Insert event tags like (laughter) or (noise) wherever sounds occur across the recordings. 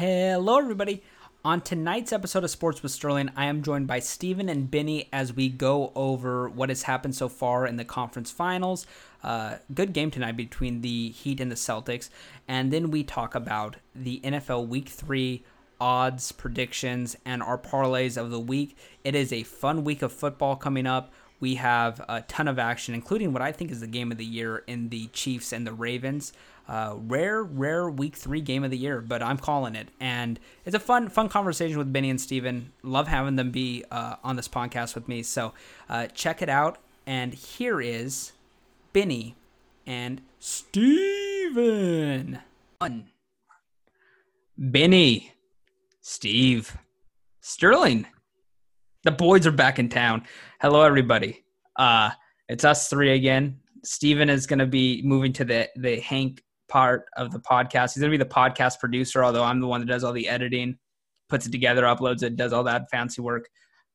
Hello, everybody. On tonight's episode of Sports with Sterling, I am joined by Stephen and Benny as we go over what has happened so far in the conference finals. Uh, good game tonight between the Heat and the Celtics. And then we talk about the NFL Week 3 odds, predictions, and our parlays of the week. It is a fun week of football coming up. We have a ton of action, including what I think is the game of the year in the Chiefs and the Ravens. Uh, rare, rare week three game of the year, but I'm calling it. And it's a fun, fun conversation with Benny and Stephen. Love having them be uh, on this podcast with me. So uh, check it out. And here is Benny and Stephen. One. Benny, Steve, Sterling. The boys are back in town. Hello, everybody. Uh, it's us three again. Stephen is going to be moving to the the Hank part of the podcast. He's going to be the podcast producer, although I'm the one that does all the editing, puts it together, uploads it, does all that fancy work.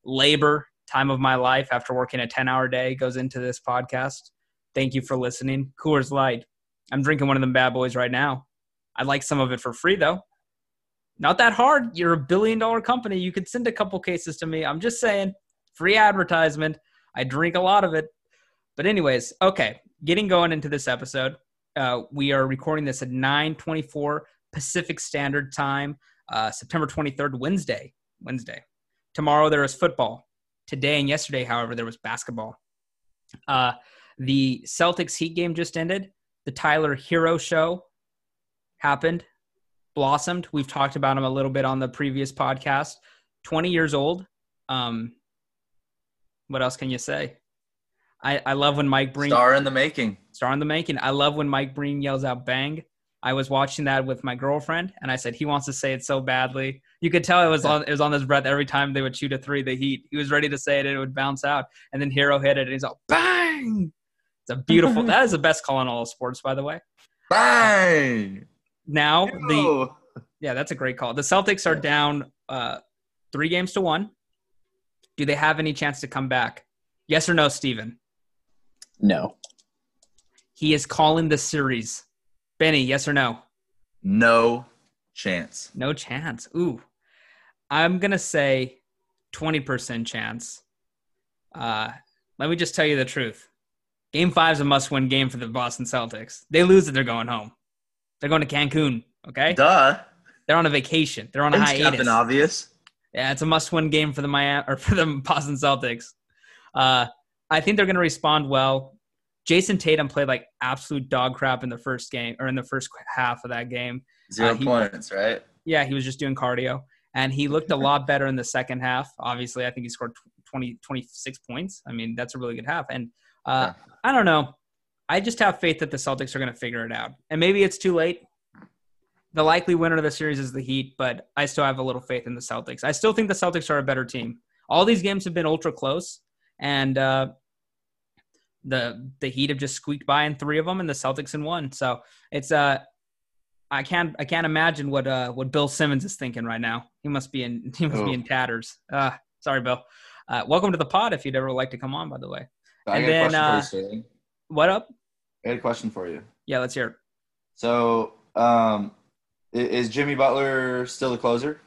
Labor, time of my life after working a 10 hour day goes into this podcast. Thank you for listening. Coors Light. I'm drinking one of them bad boys right now. I'd like some of it for free, though. Not that hard. You're a billion dollar company. You could send a couple cases to me. I'm just saying, free advertisement. I drink a lot of it. But anyways, okay, getting going into this episode. Uh, we are recording this at 9:24 Pacific Standard Time, uh, September 23rd, Wednesday. Wednesday. Tomorrow there is football. Today and yesterday, however, there was basketball. Uh, the Celtics Heat game just ended. The Tyler Herro show happened, blossomed. We've talked about him a little bit on the previous podcast. 20 years old. Um, what else can you say? I, I love when Mike Breen star in the making. Star in the making. I love when Mike Breen yells out "bang." I was watching that with my girlfriend, and I said he wants to say it so badly. You could tell it was on it was on his breath every time they would shoot a three. The Heat. He was ready to say it, and it would bounce out. And then Herro hit it, and he's all "bang." It's a beautiful. (laughs) that is the best call in all of sports, by the way. Bang. Now the yeah, that's a great call. The Celtics are down uh, three games to one. Do they have any chance to come back? Yes or no, Stephen? No. He is calling the series. Benny, yes or no? No chance. No chance. Ooh. I'm going to say 20% chance. Uh, let me just tell you the truth. Game five is a must win game for the Boston Celtics. They lose it, they're going home. They're going to Cancun, okay? Duh. They're on a vacation. They're on a It's hiatus. Captain Obvious. Yeah, it's a must-win game for the Miami or for the (laughs) Boston Celtics. Uh, I think they're going to respond well. Jayson Tatum played like absolute dog crap in the first game or in the first half of that game. Zero Uh, he- points, right? Yeah, he was just doing cardio, and he looked a (laughs) lot better in the second half. Obviously, I think he scored tw- 20, 26 points. I mean, that's a really good half. And uh, I don't know. I just have faith that the Celtics are going to figure it out. And maybe it's too late. The likely winner of the series is the Heat, but I still have a little faith in the Celtics. I still think the Celtics are a better team. All these games have been ultra close, and uh, the the Heat have just squeaked by in three of them, and the Celtics in one. So it's uh, I can't I can't imagine what uh what Bill Simmons is thinking right now. He must be in (laughs) he must be Oh. in tatters. Uh, sorry, Bill. Uh, welcome to the pod. If you'd ever like to come on, by the way. I And then, a question uh, for you, What up? I had a question for you. Yeah, let's hear it. So, um, is Jimmy Butler still the closer?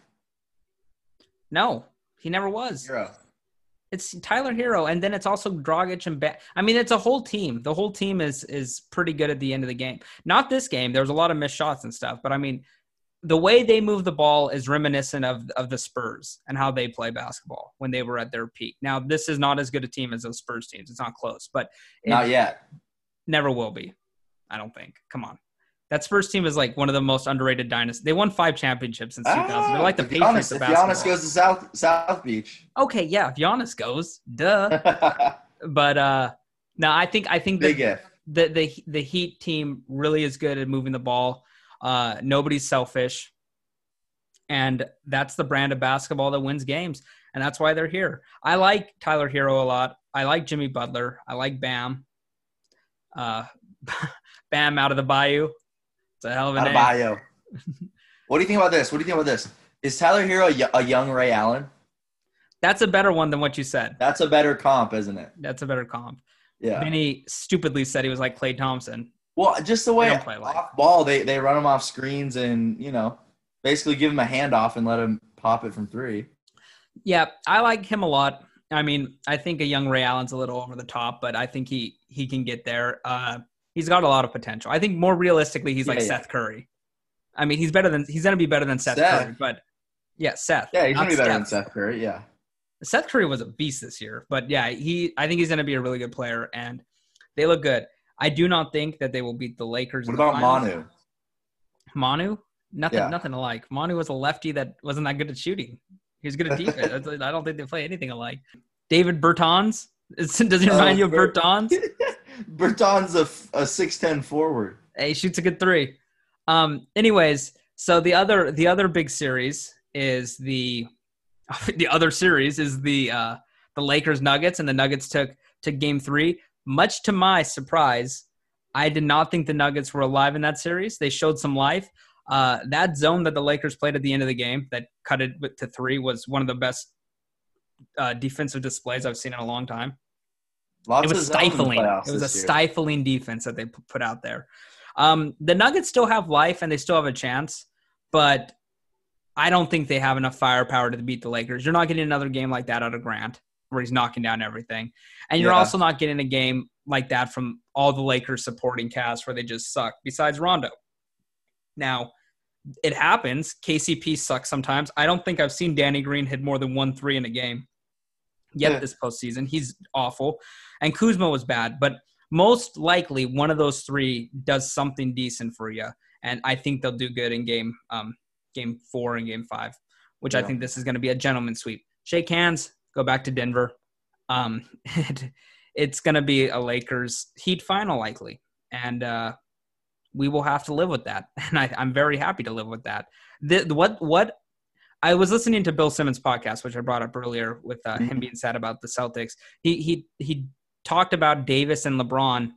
No, he never was. Zero. It's Tyler Herro, and then it's also Dragic and ba- I mean, it's a whole team. The whole team is is pretty good at the end of the game. Not this game. There was a lot of missed shots and stuff, but I mean, the way they move the ball is reminiscent of of the Spurs and how they play basketball when they were at their peak. Now, this is not as good a team as those Spurs teams. It's not close, but Not yet. never will be. I don't think. Come on. That Spurs team is like one of the most underrated dynasties. They won five championships since 2000. They're like the Ah, Patriots Giannis, of if Giannis goes to South South Beach. okay, yeah, if Giannis goes, duh. (laughs) but uh no, I think I think Big the, if. the the the Heat team really is good at moving the ball. Uh nobody's selfish. And that's the brand of basketball that wins games. And that's why they're here. I like Tyler Herro a lot. I like Jimmy Butler. I like Bam. Uh (laughs) Bam out of the bayou. It's a hell of a name. bio. what do you think about this? What do you think about this? Is Tyler Herro a young Ray Allen? That's a better one than what you said. That's a better comp, isn't it? That's a better comp. Yeah. Benny stupidly said he was like Klay Thompson. Well, just the way play alike. off ball, they they run him off screens, and you know, basically give him a handoff and let him pop it from three. Yeah, I like him a lot. I mean, I think a young Ray Allen's a little over the top, but I think he he can get there. Uh, he's got a lot of potential. I think more realistically, he's like Yeah, yeah. Seth Curry. I mean, he's better than he's gonna be better than Seth, Seth. Curry, but yeah, Seth. Yeah, he's gonna be better than Seth Curry. Yeah. Seth Curry was a beast this year, but yeah, he I think he's going to be a really good player, and they look good. I do not think that they will beat the Lakers. What about. Manu? Manu, nothing, Yeah. nothing alike. Manu was a lefty that wasn't that good at shooting. He was good at (laughs) defense. I don't think they play anything alike. Davis Bertans. (laughs) Does he Oh, remind you of Bert- Bertans? (laughs) Berton's a, a 6'10 forward. Hey, he shoots a good three. Um, anyways, so the other the other big series is the (laughs) the other series is the uh, the Lakers Nuggets, and the Nuggets took to Game Three. Much to my surprise, I did not think the Nuggets were alive in that series. They showed some life. Uh, that zone that the Lakers played at the end of the game that cut it to three was one of the best uh, defensive displays I've seen in a long time Lots it was of zone in the stifling. It was a stifling defense that they put out there. Um, the Nuggets still have life and they still have a chance, but I don't think they have enough firepower to beat the Lakers. You're not getting another game like that out of Grant, where he's knocking down everything, and you're Yeah. also not getting a game like that from all the Lakers supporting cast where they just suck. Besides Rondo, now it happens. KCP sucks sometimes. I don't think I've seen Danny Green hit more than one three in a game yet Yeah. this postseason. He's awful. And Kuzma was bad, but most likely one of those three does something decent for you. And I think they'll do good in game um, game four and game five, which I think this is going to be a gentleman sweep. Shake hands, go back to Denver. Um, it, (laughs) it's going to be a Lakers Heat final likely, and uh, we will have to live with that. (laughs) And I, I'm very happy to live with that. The, what what I was listening to Bill Simmons' podcast, which I brought up earlier, with uh, him Mhm. being sad about the Celtics. He he he talked about Davis and LeBron.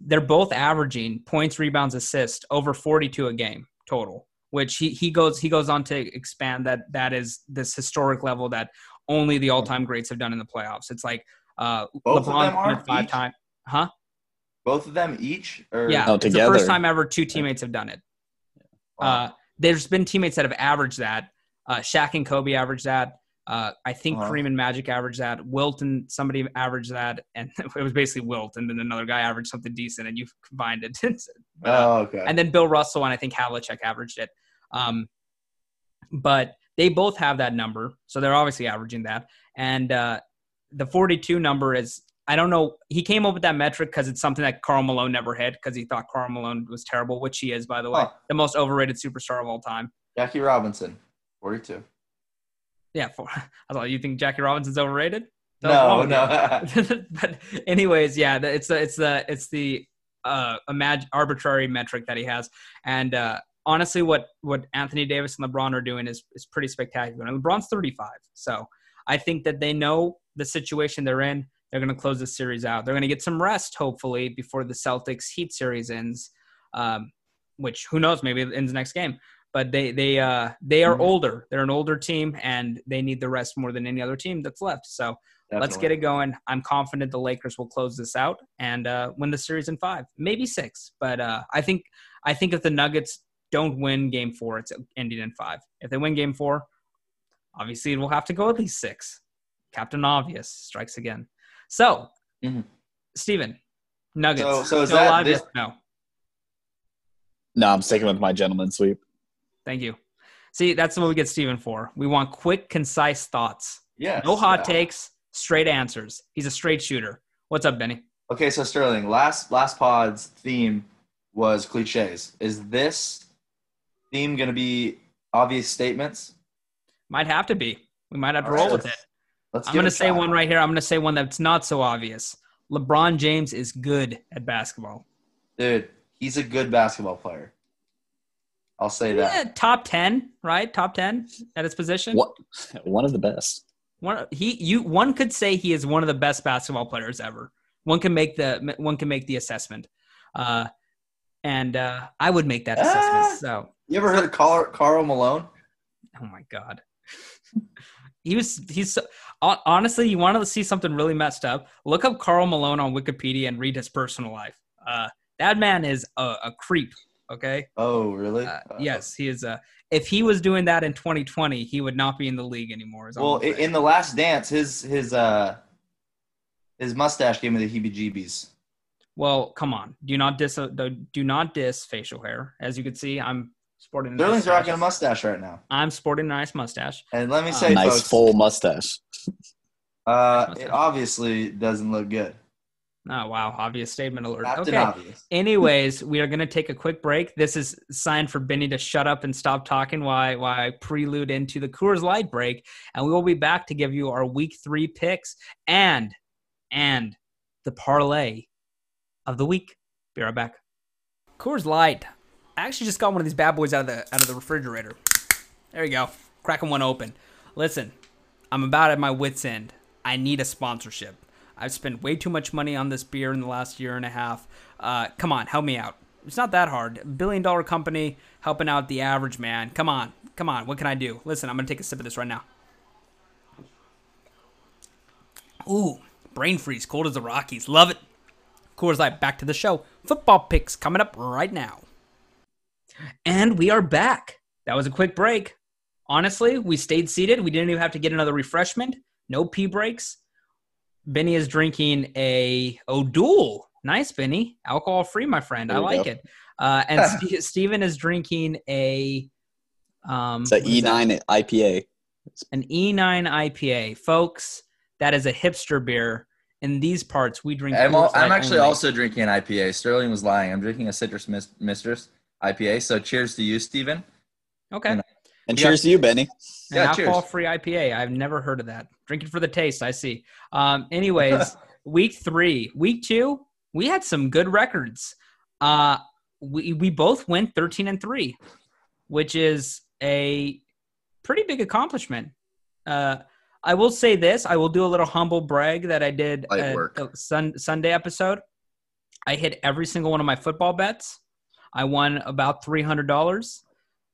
They're both averaging points, rebounds, assists over 42 a game total. Which he he goes he goes on to expand that that is this historic level that only the all time greats have done in the playoffs. It's like uh, Both of LeBron them done are it five each? times, huh? Both of them each? Or Yeah, Oh, it's the first time ever two teammates have done it. Wow. Uh, there's been teammates that have averaged that. Uh, Shaq and Kobe averaged that. Uh, I think Uh-huh. Kareem and Magic averaged that. Wilt and somebody averaged that, and (laughs) it was basically Wilt, and then another guy averaged something decent, and you combined it. (laughs) But, uh, oh, okay. and then Bill Russell and I think Havlicek averaged it. Um, but they both have that number, so they're obviously averaging that. And uh, the 42 number is I don't know. He came up with that metric because it's something that Karl Malone never hit because he thought Karl Malone was terrible, which he is, by the way, the most overrated superstar of all time. Jackie Robinson, 42. Yeah, for, (laughs) I thought you think Jackie Robinson's overrated. No, no. (laughs) but anyways, yeah, it's the it's the it's the uh imag- arbitrary metric that he has, and uh honestly, what what Anthony Davis and LeBron are doing is is pretty spectacular. And LeBron's 35, so I think that they know the situation they're in. They're going to close the series out. They're going to get some rest, hopefully, before the Celtics Heat series ends. Um, which who knows? Maybe it ends next game. But they they uh they are Mhm. older. They're an older team, and they need the rest more than any other team that's left. So let's get it going. I'm confident the Lakers will close this out and uh, win the series in five, maybe six. But uh, I think I think if the Nuggets don't win Game Four, it's ending in five. If they win Game Four, obviously it will have to go at least six. Captain Obvious strikes again. So, Mhm. Stephen, Nuggets. So- so is still that alive? this- no. No, I'm sticking with my gentleman sweep. Thank you. See, that's what we get Stephen for. We want quick, concise thoughts. Yes, No hot yeah. takes, straight answers. He's a straight shooter. What's up, Benny? Okay, so Sterling, last last pod's theme was cliches. Is this theme going to be obvious statements? Might have to be. We might have to All roll right, with it. I'm going to say shot. one right here. I'm going to say one that's not so obvious. LeBron James is good at basketball. Dude, he's a good basketball player. I'll say that. Top 10, right? Top 10 at his position. What? (laughs) One of the best. One he you one could say he is one of the best basketball players ever. One can make the one can make the assessment. Uh and uh I would make that Ah. assessment. So, You ever heard of Karl, Karl Malone? oh my god. he was he's so, honestly, you wanted to see something really messed up. Look up Karl Malone on Wikipedia and read his personal life. Uh that man is a, a creep. Okay. Oh, really? Uh, Uh, yes, he is. Uh, if he was doing that in 2020, he would not be in the league anymore. is Well, I'm in the Last Dance, his his uh his mustache gave me the heebie-jeebies. well, come on. Do not dis uh, Do not dis facial hair. As you can see, I'm sporting. a nice Sterling's rocking a mustache. mustache right now, I'm sporting a nice mustache. and let me Uh, say, nice folks, full mustache. uh, mustache. it obviously doesn't look good. Oh wow, obvious statement alert. Captain okay. Obvious. (laughs) Anyways, we are going to take a quick break. This is sign for Benny to shut up and stop talking while, while I prelude into the Coors Light break. And we will be back to give you our week three picks and and the parlay of the week. Be right back. Coors Light. I actually just got one of these bad boys out of the out of the refrigerator. There you go. Cracking one open. Listen, I'm about at my wits end. I need a sponsorship. I've spent way too much money on this beer in the last year and a half. Uh, come on, help me out. It's not that hard. Billion dollar company helping out the average man. Come on, come on. What can I do? Listen, I'm gonna take a sip of this right now. Ooh, brain freeze, cold as the Rockies. Love it. Coors Light, back to the show. Football picks coming up right now. And we are back. That was a quick break. Honestly, we stayed seated. We didn't even have to get another refreshment. No pee breaks. Benny is drinking a O'Doul. Nice, Benny. Alcohol free, my friend. I There you like go. it. Uh, and (laughs) Ste Stephen is drinking a um, It's a what is that? E9 IPA. an E9 IPA, folks. That is a hipster beer. In these parts, we drink. I'm, al- Coors Light I'm actually only. also drinking an IPA. Sterling was lying. I'm drinking a Citrus Mis- Mistress IPA. So cheers to you, Stephen. okay. you And Yeah. cheers to you, Benny. An Yeah, cheers. alcohol-free IPA. I've never heard of that. Drinking for the taste. I see. Um, anyways, (laughs) week three, week two, we had some good records. Uh, we we both went thirteen and three, which is a pretty big accomplishment. Uh, I will say this: I will do a little humble brag that I did Light at the sun, Sunday episode. I hit every single one of my football bets. I won about three hundred dollars.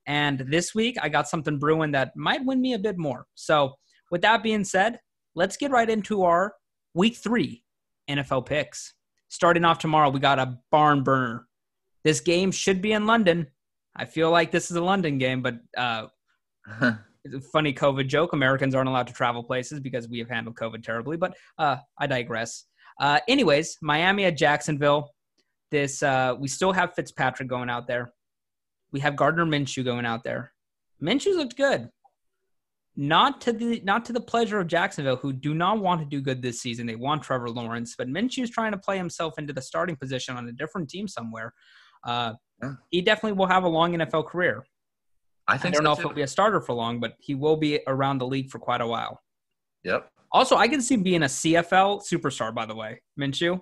And this week, I got something brewing that might win me a bit more. So, with that being said, let's get right into our week three NFL picks. Starting off tomorrow, we got a barn burner. This game should be in London. I feel like this is a London game, but uh, (laughs) it's a funny COVID joke. Americans aren't allowed to travel places because we have handled COVID terribly, but uh, I digress. Uh, anyways, Miami at Jacksonville. This uh, we still have Fitzpatrick going out there. We have Gardner Minshew going out there. Minshew looked good. Not to the not to the pleasure of Jacksonville, who do not want to do good this season. They want Trevor Lawrence, but Minshew's trying to play himself into the starting position on a different team somewhere. Uh. He definitely will have a long NFL career. I think I don't so know if he'll be a starter for long, but he will be around the league for quite a while. Yep. Also, I can see him being a CFL superstar. By the way, Minshew,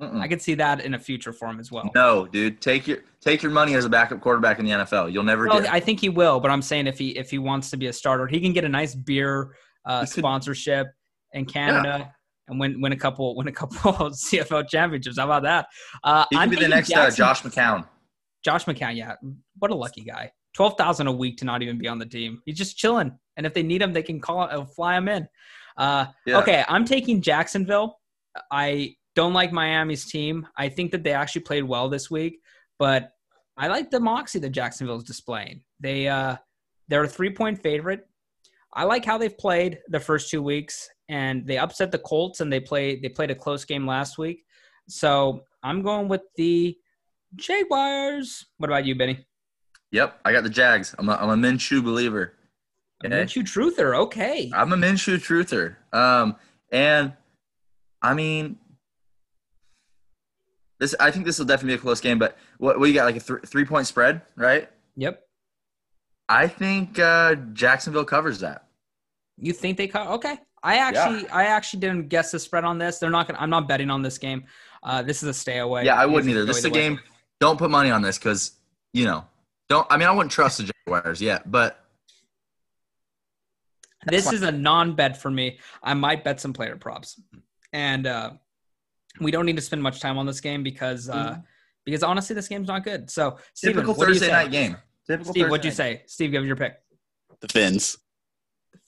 Mm-mm. I could see that in a future for him as well. No, dude. Take your take your money as a backup quarterback in the NFL. You'll never Well, get. I think he will, but I'm saying if he if he wants to be a starter, he can get a nice beer uh, sponsorship in Canada and win win a couple win a couple (laughs) CFL championships. How about that? Uh, he could I'm be the next uh, Josh McCown. Josh McCown. Yeah, what a lucky guy. Twelve thousand a week to not even be on the team. He's just chilling, and if they need him, they can call uh, fly him in. Uh, Yeah. Okay, I'm taking Jacksonville. I don't like Miami's team. I think that they actually played well this week, but I like the moxie that Jacksonville's displaying. They uh they're a three point favorite. I like how they've played the first two weeks, and they upset the Colts, and they played they played a close game last week. So I'm going with the Jaguars. What about you, Benny? Yep, I got the Jags. I'm a, I'm a Minshew believer. A Minshew truther. Okay. I'm a Minshew truther. Um, and I mean, this I think this will definitely be a close game. But what, what you got? Like a th- three point spread, right? Yep. I think uh, Jacksonville covers that. You think they cut? Okay. I actually, I actually didn't guess the spread on this. They're not gonna. I'm not betting on this game. Uh, this is a stay away. Yeah, I wouldn't either. This is a way. game. Don't put money on this because you know. Don't. I mean, I wouldn't trust the Jaguars yet, but This is a non-bet for me. I might bet some player props, and uh, we don't need to spend much time on this game because uh, because honestly, this game's not good. So, Stephen, typical what do you Thursday say? night game. Typical Steve, Thursday what'd you night say? Steve, give us your pick. The Finns.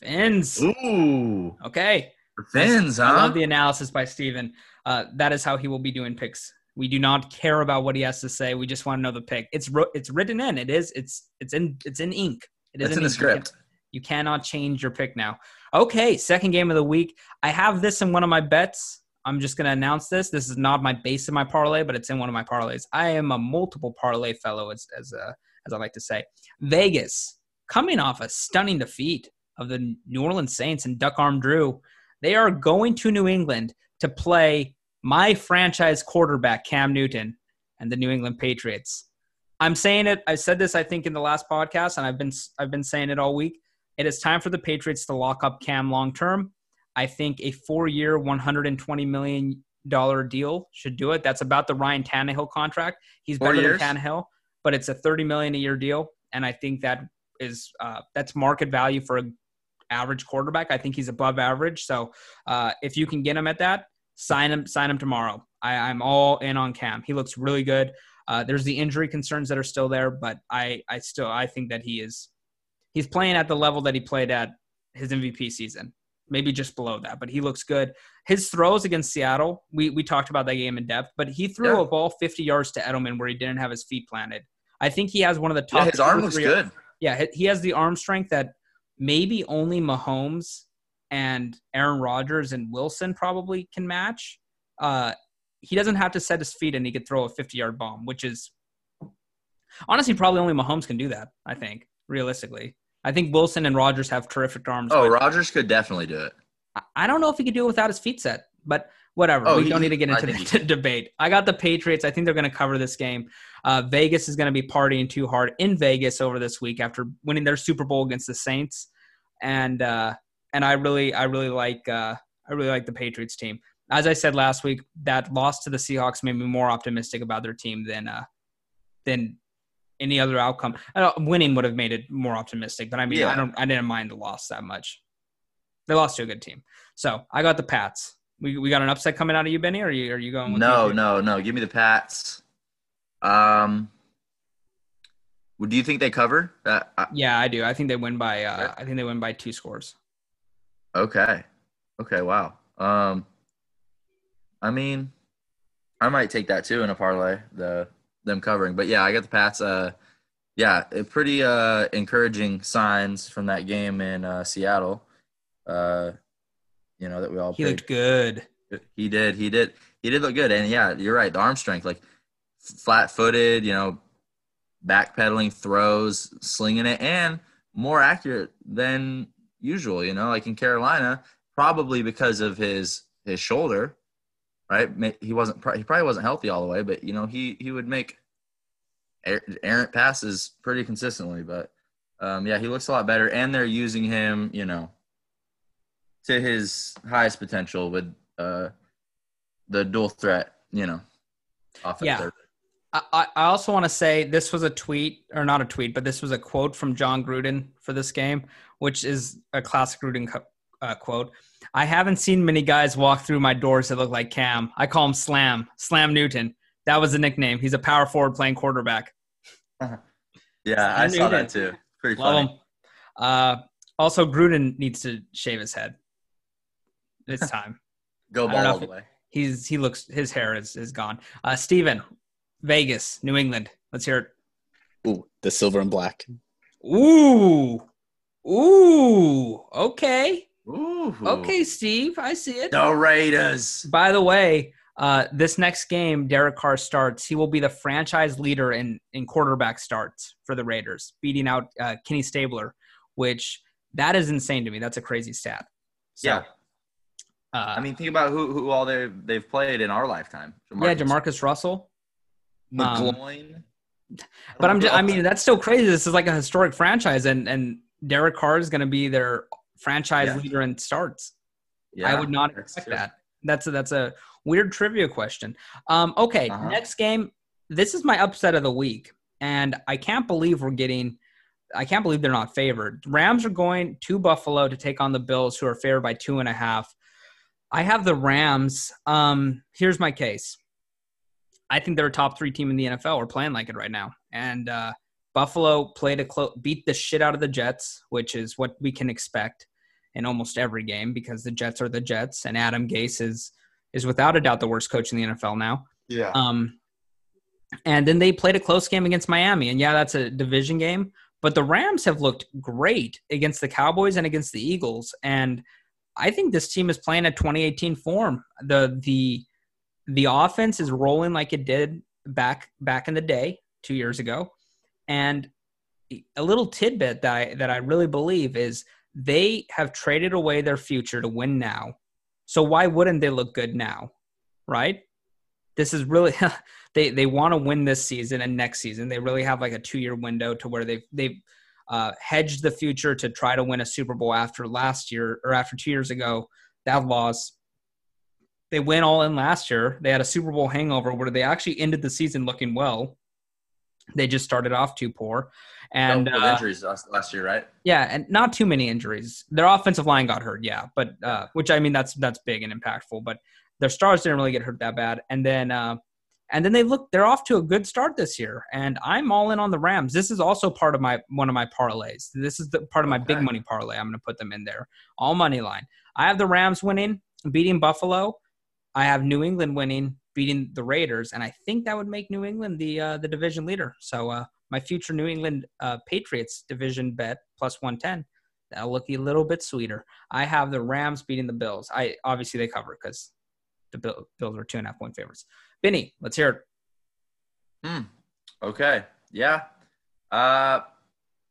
Fins. game. Ooh, Okay. the Fins, I huh? love the analysis by Stephen. Uh, that is how he will be doing picks We do not care about what he has to say. We just want to know the pick. It's ro- it's written in. It is. It's it's in it's in ink. It is It's in the ink. Script. You cannot change your pick now. Okay, second game of the week. I have this in one of my bets. I'm just going to announce this. This is not my base in my parlay, but it's in one of my parlays. I am a multiple parlay fellow, as as uh, as I like to say. Vegas coming off a stunning defeat of the New Orleans Saints and Duck Arm Drew. They are going to New England to play my franchise quarterback Cam Newton and the New England Patriots. I'm saying it. I said this I think in the last podcast, and I've been I've been saying it all week. It is time for the Patriots to lock up Cam long term. I think a four-year, 120 million dollar deal should do it. That's about the Ryan Tannehill contract. He's Four better years? than Tannehill, but it's a 30 million a year deal, and I think that is uh, that's market value for a average quarterback. I think he's above average. So uh, if you can get him at that, sign him. Sign him tomorrow. I, I'm all in on Cam. He looks really good. Uh, there's the injury concerns that are still there, but I, I still I think that he is he's playing at the level that he played at his MVP season. Maybe just below that, but he looks good. His throws against Seattle, we we talked about that game in depth, but he threw Yeah. a ball 50 yards to Edelman where he didn't have his feet planted. I think he has one of the top. Yeah, his arm looks good. yeah, he- he has the arm strength that maybe only Mahomes and Aaron Rodgers and Wilson probably can match. Uh, he doesn't have to set his feet and he could throw a 50 yard bomb, which is honestly probably only Mahomes can do that. I think realistically, I think Wilson and Rodgers have terrific arms. Oh, Rodgers could definitely do it. I- don't know if he could do it without his feet set, but whatever. Oh, we he- don't need to get into the (laughs) debate. I got the Patriots. I think they're going to cover this game. Uh, Vegas is going to be partying too hard in Vegas over this week after winning their Super Bowl against the Saints, and uh, and I really I really like uh, I really like the Patriots team. As I said last week, that loss to the Seahawks made me more optimistic about their team than uh, than any other outcome. I know, winning would have made it more optimistic, but I mean, I don't I didn't mind the loss that much. They lost to a good team. So I got the Pats. We, we got an upset coming out of you, Benny, or are you, are you going with No, you? no, no. Give me the Pats. Um, do you think they cover? Uh, uh, Yeah, I do. I think they win by uh, Yeah. I think they win by two scores. okay, okay, wow. Um, I mean, I might take that too in a parlay. The them covering, but yeah, I got the Pats. Uh, yeah, pretty uh encouraging signs from that game in uh, Seattle. Uh, you know that we all He paid looked good. He did. He did. He did look good. And yeah, you're right. The arm strength, like flat footed, you know, backpedaling throws, slinging it, and more accurate than usual. You know, like in Carolina, probably because of his his shoulder, right? He wasn't. He probably wasn't healthy all the way, but you know, he he would make er- errant passes pretty consistently. But um, yeah, he looks a lot better, and they're using him, you know, to his highest potential with uh, the dual threat, you know, offense. Yeah. I, I I also want to say this was a tweet, or not a tweet, but this was a quote from Jon Gruden for this game, which is a classic Gruden co- uh, quote. I haven't seen many guys walk through my doors that look like Cam. I call him Slam, Slam Newton. That was the nickname. He's a power forward playing quarterback. (laughs) Yeah, I Sam saw Newton. that too. Pretty Love funny. him. Uh, also, Gruden needs to shave his head. It's (laughs) time. Go I don't ball all the way. He's he looks his hair is is gone. Uh, Stephen, Vegas, New England. Let's hear it. Ooh, the silver and black. Ooh, ooh. Okay, Ooh. okay, Steve. I see it. The Raiders. By the way, uh, this next game, Derek Carr starts. He will be the franchise leader in in quarterback starts for the Raiders, beating out uh, Kenny Stabler, which that is insane to me. That's a crazy stat. So, Yeah. Uh, I mean, think about who who all they they've played in our lifetime. yeah, Jamarcus Russell. McGloin. But I'm just, I mean, that's still crazy. This is like a historic franchise, and and Derek Carr is going to be their franchise Yeah. leader in starts. yeah, I would not expect that. That's a, that's a weird trivia question. Um, okay, Uh-huh. next game. This is my upset of the week, and I can't believe we're getting. I can't believe they're not favored. Rams are going to Buffalo to take on the Bills, who are favored by two and a half. I have the Rams. Um, here's my case. I think they're a top three team in the NFL. We're playing like it right now, and uh, Buffalo played a close, beat the shit out of the Jets, which is what we can expect in almost every game because the Jets are the Jets, and Adam Gase is is without a doubt the worst coach in the NFL now. Yeah. Um, and then they played a close game against Miami, and yeah, that's a division game. But the Rams have looked great against the Cowboys and against the Eagles, and I think this team is playing a 2018 form. the the The offense is rolling like it did back back in the day, two years ago, and a little tidbit that I, that I really believe is they have traded away their future to win now. So why wouldn't they look good now, right? This is really (laughs) they they want to win this season and next season. They really have like a two year window to where they've they've uh, hedged the future to try to win a Super Bowl after last year or after two years ago. That loss. They went all in last year. They had a Super Bowl hangover where they actually ended the season looking well. They just started off too poor, and uh, injuries last, last year, right? yeah, and not too many injuries. Their offensive line got hurt, yeah, but uh, which I mean that's that's big and impactful. But their stars didn't really get hurt that bad, and then uh, and then they look they're off to a good start this year. And I'm all in on the Rams. This is also part of my one of my parlays. This is the part of my big money parlay. I'm going to put them in there, all money line. I have the Rams winning, beating Buffalo. I have New England winning, beating the Raiders, and I think that would make New England the uh, the division leader. So uh, my future New England uh, Patriots division bet plus one ten. That'll look a little bit sweeter. I have the Rams beating the Bills. I obviously they cover because the Bill, Bills are two and a half point favorites. Benny, let's hear it. Hmm. Okay. Yeah. Uh,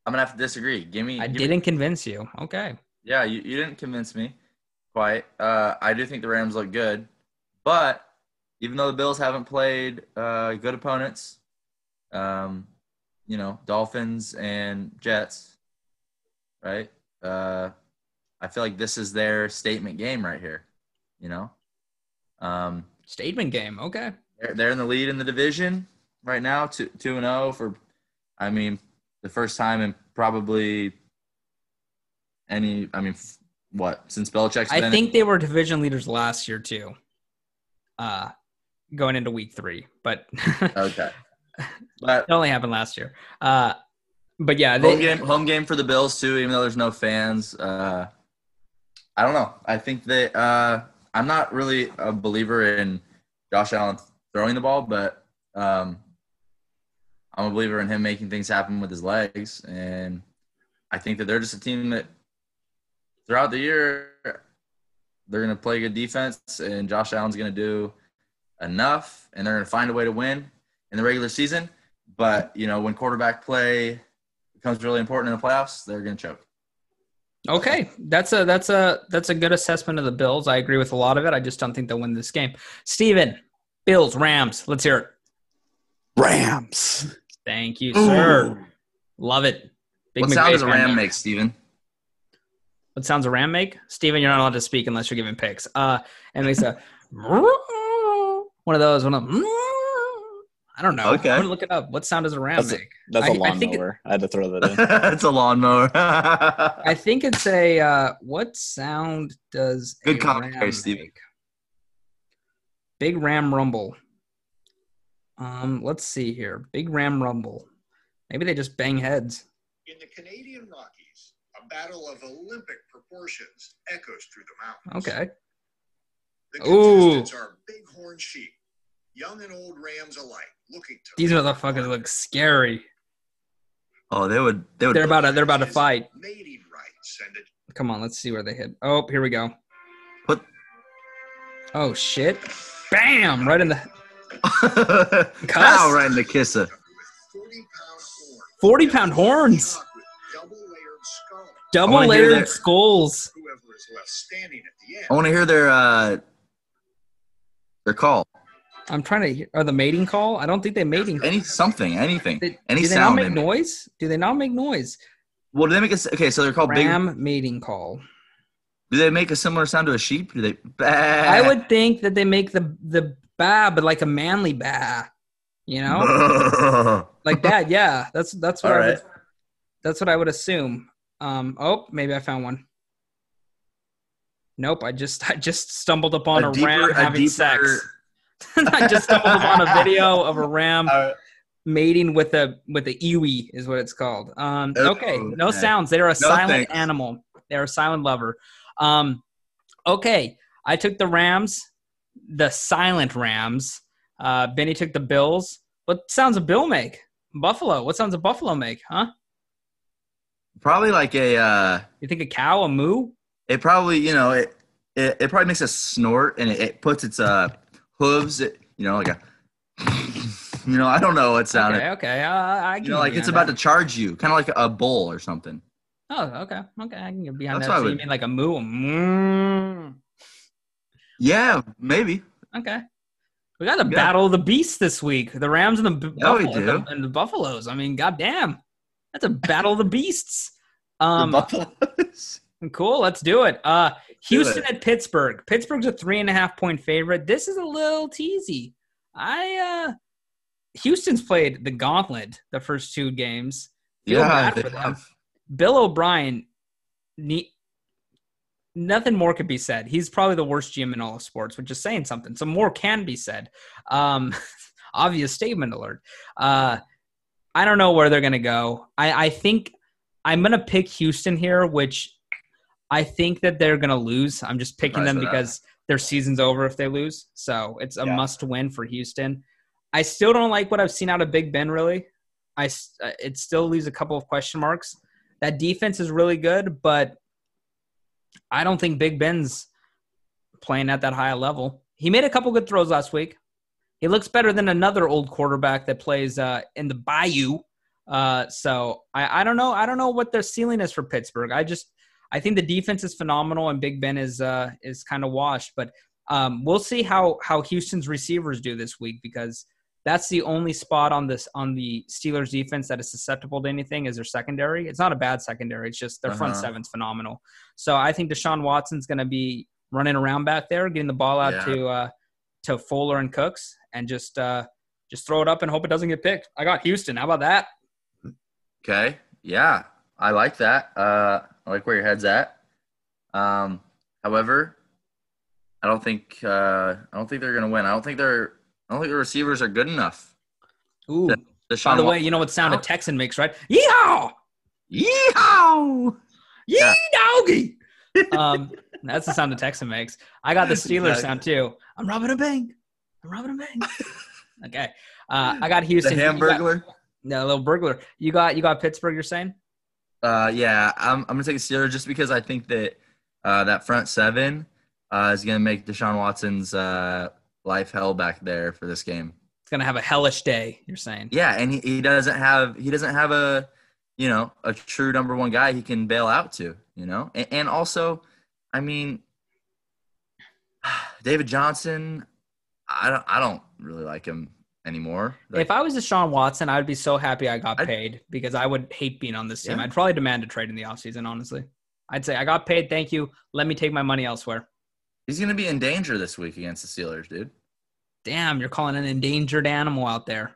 I'm gonna have to disagree. Give me. I give didn't convince you. Okay. yeah, you, you didn't convince me quite. Uh, I do think the Rams look good, but even though the Bills haven't played uh, good opponents, um, you know, Dolphins and Jets, right? Uh, I feel like this is their statement game right here. You know, um, Statement game. Okay. they're, they're in the lead in the division right now, two two and zero for, I mean, the first time in probably any. I mean, f- what since Belichick's I think they were division leaders last year too. Uh, going into week three, but okay, (laughs) but it only happened last year. Uh, but yeah, home game home game for the Bills too, even though there's no fans. Uh, I don't know. I think that Uh, I'm not really a believer in Josh Allen throwing the ball, but um, I'm a believer in him making things happen with his legs, and I think that they're just a team that throughout the year they're going to play good defense, and Josh Allen's going to do enough, and they're going to find a way to win in the regular season. But you know, when quarterback play becomes really important in the playoffs, they're going to choke. Okay, that's a that's a that's a good assessment of the Bills. I agree with a lot of it. I just don't think they'll win this game. Stephen, Bills, Rams. Let's hear it. Rams. Thank you, sir. Love it. Big what McVay sound does a ram there. make, Stephen? What sounds a ram make? Stephen, you're not allowed to speak unless you're giving picks. Uh, and Lisa, one of those. One of I don't know. Okay. I'm gonna look it up. What sound does a ram That's a, make? that's I- a I think it- lawnmower. I had to throw that in. (laughs) it's a lawnmower. I think it's a. Uh, what sound does Good a commentary, ram Stephen. make? Big ram rumble. Um, let's see here. Big ram rumble. Maybe they just bang heads. In the Canadian Rockies, a battle of Olympic proportions echoes through the mountains. Okay. The Ooh. contestants are bighorn sheep, young and old rams alike, looking to These motherfuckers look scary. oh, they would. They would. They're about to. They're about to fight. mating rights and a Come on, let's see where they hit. Oh, here we go. Put. Oh shit! Bam! Right in the (laughs) Pow, right in the kisser. 40 pound horn. 40 pound horns. Double layered skull. double wanna hear layered that. skulls. Whoever is left standing at the end. I want to hear their uh their call. I'm trying to. hear- Are the mating call? I don't think they mating. Any something, anything, They, any do they not sound. make they make. noise? Do they not make noise? Well, do they make a okay? So they're called big. Ram mating call. Do they make a similar sound to a sheep? Do they? Bah. I would think that they make the the ba, but like a manly ba. You know, (laughs) like that. Yeah, that's that's what All I would, that's what I would assume. Um. Oh, maybe I found one. Nope. I just I just stumbled upon a, deeper- ram a having deeper- sex. (laughs) (laughs) I just stumbled upon a video of a ram Uh, mating with a with a iwi is what it's called. Um, Oh, okay, no okay. sounds. They're a silent thanks. animal. They're a silent lover. Um, okay, I took the Rams, the silent Rams, Uh, Benny took the Bills. What sounds a Bill make? Buffalo. What sounds a Buffalo make? Huh? Probably like a. Uh, You think a cow, a moo? It probably you know it. It, it probably makes a snort and it, it puts its uh hooves. It, you know like a. (laughs) you know I don't know what sound. Okay, okay. Uh, I can You know like it's about to charge you, kind of like a bull or something. Oh, okay, okay. I can get behind That's that. So you mean like a moo? moo. Yeah, maybe. Okay. We got the Yeah. battle of the beasts this week. The Rams and the Yeah, we Buffalo- do. and the Buffaloes. I mean, goddamn, that's a battle of the beasts. Um, the Buffaloes. (laughs) cool. Let's do it. Uh, do Houston it. at Pittsburgh. Pittsburgh's a three and a half point favorite. This is a little teasy. I uh, Houston's played the gauntlet the first two games. Feel yeah, bad for them. have. Bill O'Brien, ne- nothing more could be said. He's probably the worst GM in all of sports, which is saying something. So more can be said. Um, (laughs) obvious statement alert. Uh, I don't know where they're going to go. I, I think I'm going to pick Houston here, which I think that they're going to lose. I'm just picking them with that. because their season's over if they lose. So it's a Yeah. must win for Houston. I still don't like what I've seen out of Big Ben, really. I, uh, it still leaves a couple of question marks. That defense is really good, but I don't think Big Ben's playing at that high level. He made a couple good throws last week. He looks better than another old quarterback that plays uh, in the Bayou. Uh, so I, I don't know. I don't know what their ceiling is for Pittsburgh. I just I think the defense is phenomenal and Big Ben is uh, is kind of washed. But um, we'll see how how Houston's receivers do this week because that's the only spot on this on the Steelers defense that is susceptible to anything is their secondary. It's not a bad secondary. It's just their front Uh-huh. seven's phenomenal. So I think Deshaun Watson's going to be running around back there, getting the ball out Yeah. to uh, to Fuller and Cooks, and just uh, just throw it up and hope it doesn't get picked. I got Houston. How about that? Okay. Yeah, I like that. Uh, I like where your head's at. Um, however, I don't think uh, I don't think they're gonna win. I don't think they're. I don't think the receivers are good enough. Ooh. Yeah. By Deshaun the way, you know what sound a Texan makes, right? Yeehaw! Yeehaw! Yee Yeah. doggy. (laughs) um, that's the sound a Texan makes. I got the Steelers Exactly. sound too. I'm robbing a bank. I'm robbing a bank. (laughs) okay. Uh, I got The Houston. Got- Hamburglar. No, a little burglar. You got you got Pittsburgh. You're saying? Uh, yeah, I'm, I'm gonna take the Steelers just because I think that uh, that front seven uh, is gonna make Deshaun Watson's uh, life hell back there for this game. It's gonna have a hellish day. You're saying? Yeah, and he, he doesn't have he doesn't have a you know a true number one guy he can bail out to. You know, and, and also, I mean, (sighs) David Johnson, I don't I don't really like him anymore. Like, if I was Deshaun Watson, I would be so happy I got I'd- paid because I would hate being on this team. Yeah. I'd probably demand a trade in the offseason, honestly. I'd say I got paid, thank you. Let me take my money elsewhere. he's gonna be in danger this week against the Steelers, dude. Damn, you're calling an endangered animal out there.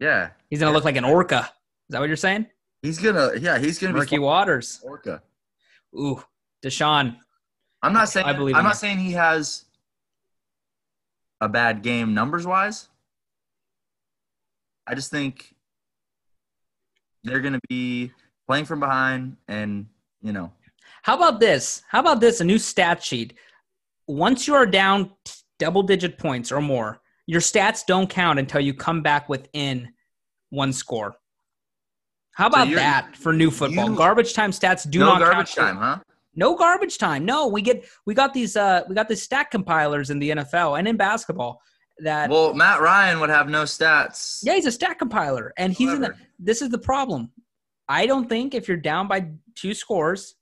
Yeah, He's gonna Yeah. look like an orca. Is that what you're saying? he's gonna yeah he's gonna Murky be waters. Orca. Ooh, Deshaun. I'm not saying I believe I'm not saying he has a bad game numbers wise. I just think they're going to be playing from behind and, you know, How about this? How about this? A new stat sheet. Once you are down double digit points or more, your stats don't count until you come back within one score. How about you're- that for new football? you- garbage time stats do no not garbage count. time, huh? No garbage time. No, we get we got these uh we got these stat compilers in the NFL and in basketball that Well, Matt Ryan would have no stats. yeah, he's a stat compiler and he's in the, this is the problem. I don't think if you're down by two scores,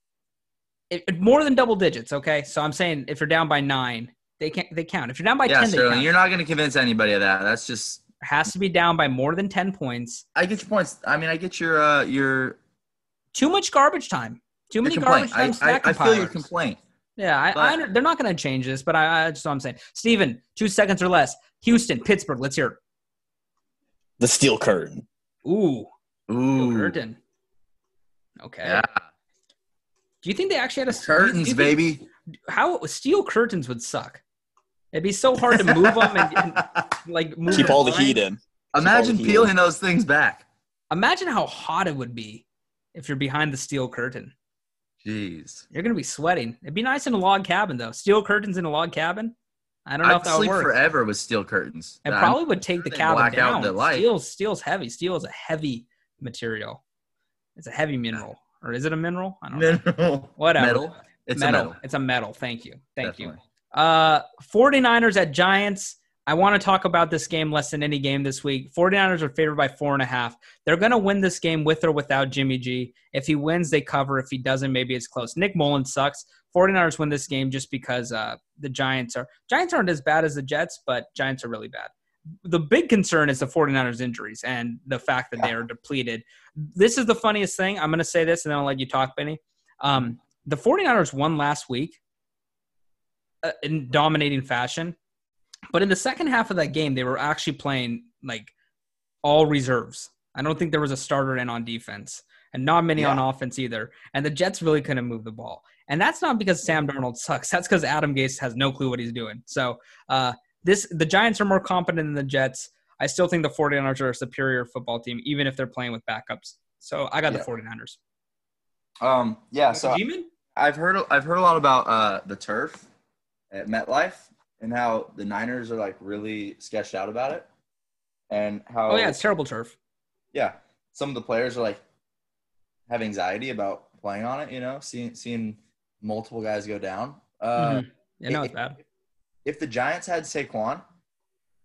it, it- more than double digits. Okay, so I'm saying if you're down by nine, they can't they count. If you're down by yeah, ten, they Sterling, you're not going to convince anybody of that. That's just has to be down by more than ten points. I get your points. I mean, I get your uh your, Too much garbage time. Too many complaint. garbage time I, I compilers. feel your complaint. Yeah, I, I, they're not going to change this, but I, I just what I'm saying. Stephen, two seconds or less. Houston, Pittsburgh. Let's hear. The steel curtain. it. Ooh, Ooh. curtain. Okay. Yeah. Do you think they actually had a do Curtains, you think- baby. How steel curtains would suck. It'd be so hard to move them and, and (laughs) like move Keep all the fine. heat in. Imagine all the heat. peeling those things back. Imagine how hot it would be if you're behind the steel curtain. Jeez. You're gonna be sweating. It'd be nice in a log cabin though. Steel curtains in a log cabin. I don't know I'd if that would sleep work. forever with steel curtains. It probably would take the cabin black out down. the light. Steel, steel's heavy. Steel is a heavy material. It's a heavy mineral, or is it a mineral? I don't know. Mineral. (laughs) Whatever. Metal. It's metal. a metal. It's a metal. Thank you. Thank Definitely. you. Uh 49ers at Giants. I want to talk about this game less than any game this week. 49ers are favored by four and a half. They're going to win this game with or without Jimmy G. If he wins, they cover. If he doesn't, maybe it's close. Nick Mullen sucks. 49ers win this game just because uh, the Giants are Giants aren't as bad as the Jets, but Giants are really bad. The big concern is the 49ers injuries and the fact that they are depleted. This is the funniest thing. I'm going to say this and then I'll let you talk, Benny. Um, the 49ers won last week uh, in dominating fashion. But in the second half of that game, they were actually playing like all reserves. I don't think there was a starter in on defense and not many on offense either. And the Jets really couldn't move the ball. And that's not because Sam Darnold sucks. That's because Adam Gase has no clue what he's doing. So uh, this the Giants are more competent than the Jets. I still think the 49ers are a superior football team, even if they're playing with backups. So I got Yeah. the 49ers. Um. Yeah. So G-Man? I've heard I've heard a lot about uh, the turf at MetLife and how the Niners are like really sketched out about it, and how Oh yeah, it's terrible turf. yeah, some of the players are like have anxiety about playing on it. You know, seeing seeing multiple guys go down. Uh, Mhm. Yeah, no, it's bad. If the Giants had Saquon,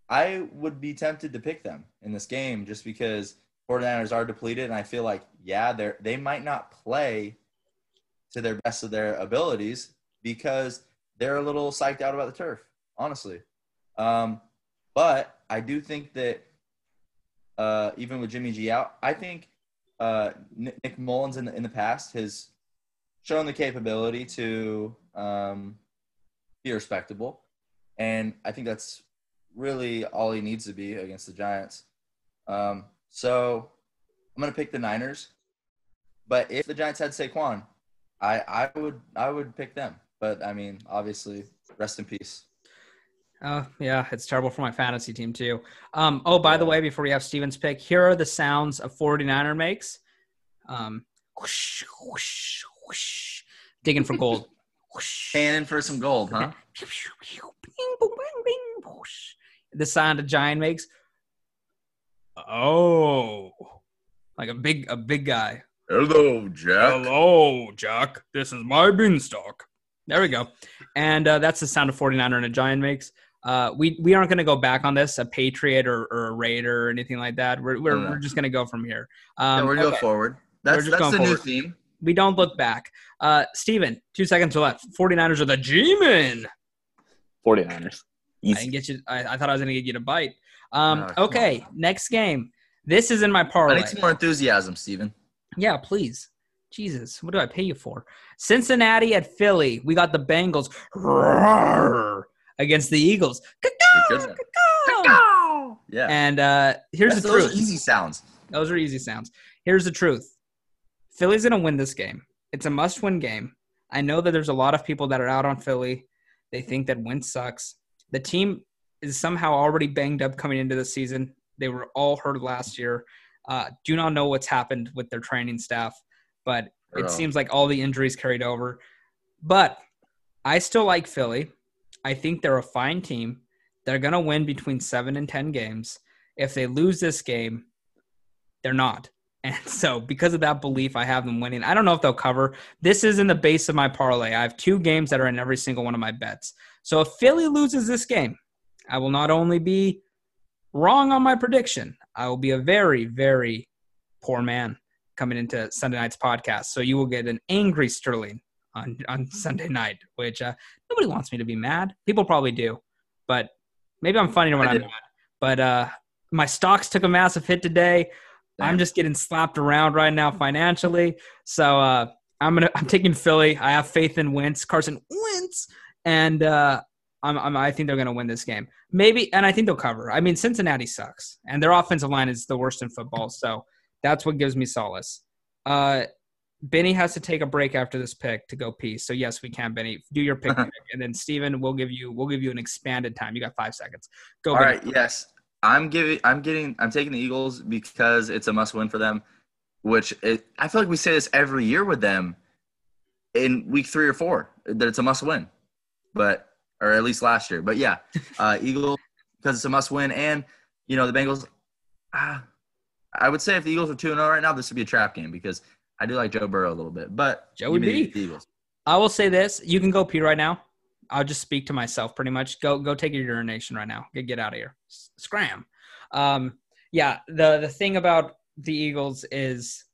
I would be tempted to pick them in this game just because 49ers are depleted, and I feel like yeah, they they might not play to their best of their abilities because they're a little psyched out about the turf, honestly. Um, but I do think that uh, even with Jimmy G out, I think uh, Nick Nick Mullens in the, in the past has shown the capability to um, be respectable, and I think that's really all he needs to be against the Giants. Um, so I'm gonna pick the Niners, but if the Giants had Saquon, I I would I would pick them. But I mean, obviously, rest in peace. Oh, yeah, it's terrible for my fantasy team too. Um, oh, by the way, before we have Stephen's pick, here are the sounds a 49er makes. Um, whoosh, whoosh, whoosh, digging for gold. (laughs) Whoosh. Cannon for some gold, huh? The sound a giant makes. Oh, like a big a big guy. Hello, Jack. Hello, Jack. This is my beanstalk. There we go. And uh, that's the sound a 49er and a giant makes. Uh, we, we aren't going to go back on this, a Patriot or, or a Raider or anything like that. We're, we're, No, no. we're just going to go from here. Yeah, Um, we're gonna okay. go forward. That's just that's going the new theme. We don't look back. Uh, Stephen, two seconds left. 49ers are the G-Men. 49ers. I Easy. didn't get you. I, I thought I was going to get you to bite. Um, come okay, next game. This is in my I parlay. need some more enthusiasm, Stephen. Yeah, please. Jesus, what do I pay you for? Cincinnati at Philly. We got the Bengals roar, against the Eagles. You're good then. Yeah. And uh, here's That's- the those truth. are easy sounds. Those are easy sounds. Here's the truth. Philly's going to win this game. It's a must-win game. I know that there's a lot of people that are out on Philly. They think that Wentz sucks. The team is somehow already banged up coming into the season. They were all hurt last year. Uh, do not know what's happened with their training staff, but it seems like all the injuries carried over. But I still like Philly. I think they're a fine team. They're going to win between seven and 10 games. If they lose this game, they're not. And (laughs) so, because of that belief, I have them winning. I don't know if they'll cover. This is in the base of my parlay. I have two games that are in every single one of my bets. So, if Philly loses this game, I will not only be wrong on my prediction, I will be a very, very poor man coming into Sunday night's podcast. So, you will get an angry Sterling on, on (laughs) Sunday night, which uh, nobody wants me to be mad. People probably do, but maybe I'm funny when I'm mad. But uh, my stocks took a massive hit today. I'm just getting slapped around right now financially. So uh, I'm gonna I'm taking Philly. I have faith in Wentz, Carson Wentz, and uh, I'm, I'm I think they're gonna win this game. Maybe, and I think they'll cover. I mean, Cincinnati sucks, and their offensive line is the worst in football. So that's what gives me solace. Uh, Benny has to take a break after this pick to go pee. So yes, we can, Benny. Do your pick, pick. and then Stephen, we'll give you we'll give you an expanded time. You got five seconds. Go. All right. Yes, I'm giving. I'm getting. I'm taking the Eagles because it's a must-win for them. Which it, I feel like we say this every year with them in week three or four that it's a must-win. But or at least last year. But yeah, (laughs) uh, Eagles because it's a must win, and you know the Bengals. Uh, I would say if the Eagles are two and zero right now, this would be a trap game because I do like Joe Burrow a little bit. But Joey B. the Eagles. I will say this: you can go pee right now. I'll just speak to myself pretty much. Go go take your urination right now. Get get out of here. Scram. Um, yeah. The the thing about the Eagles is,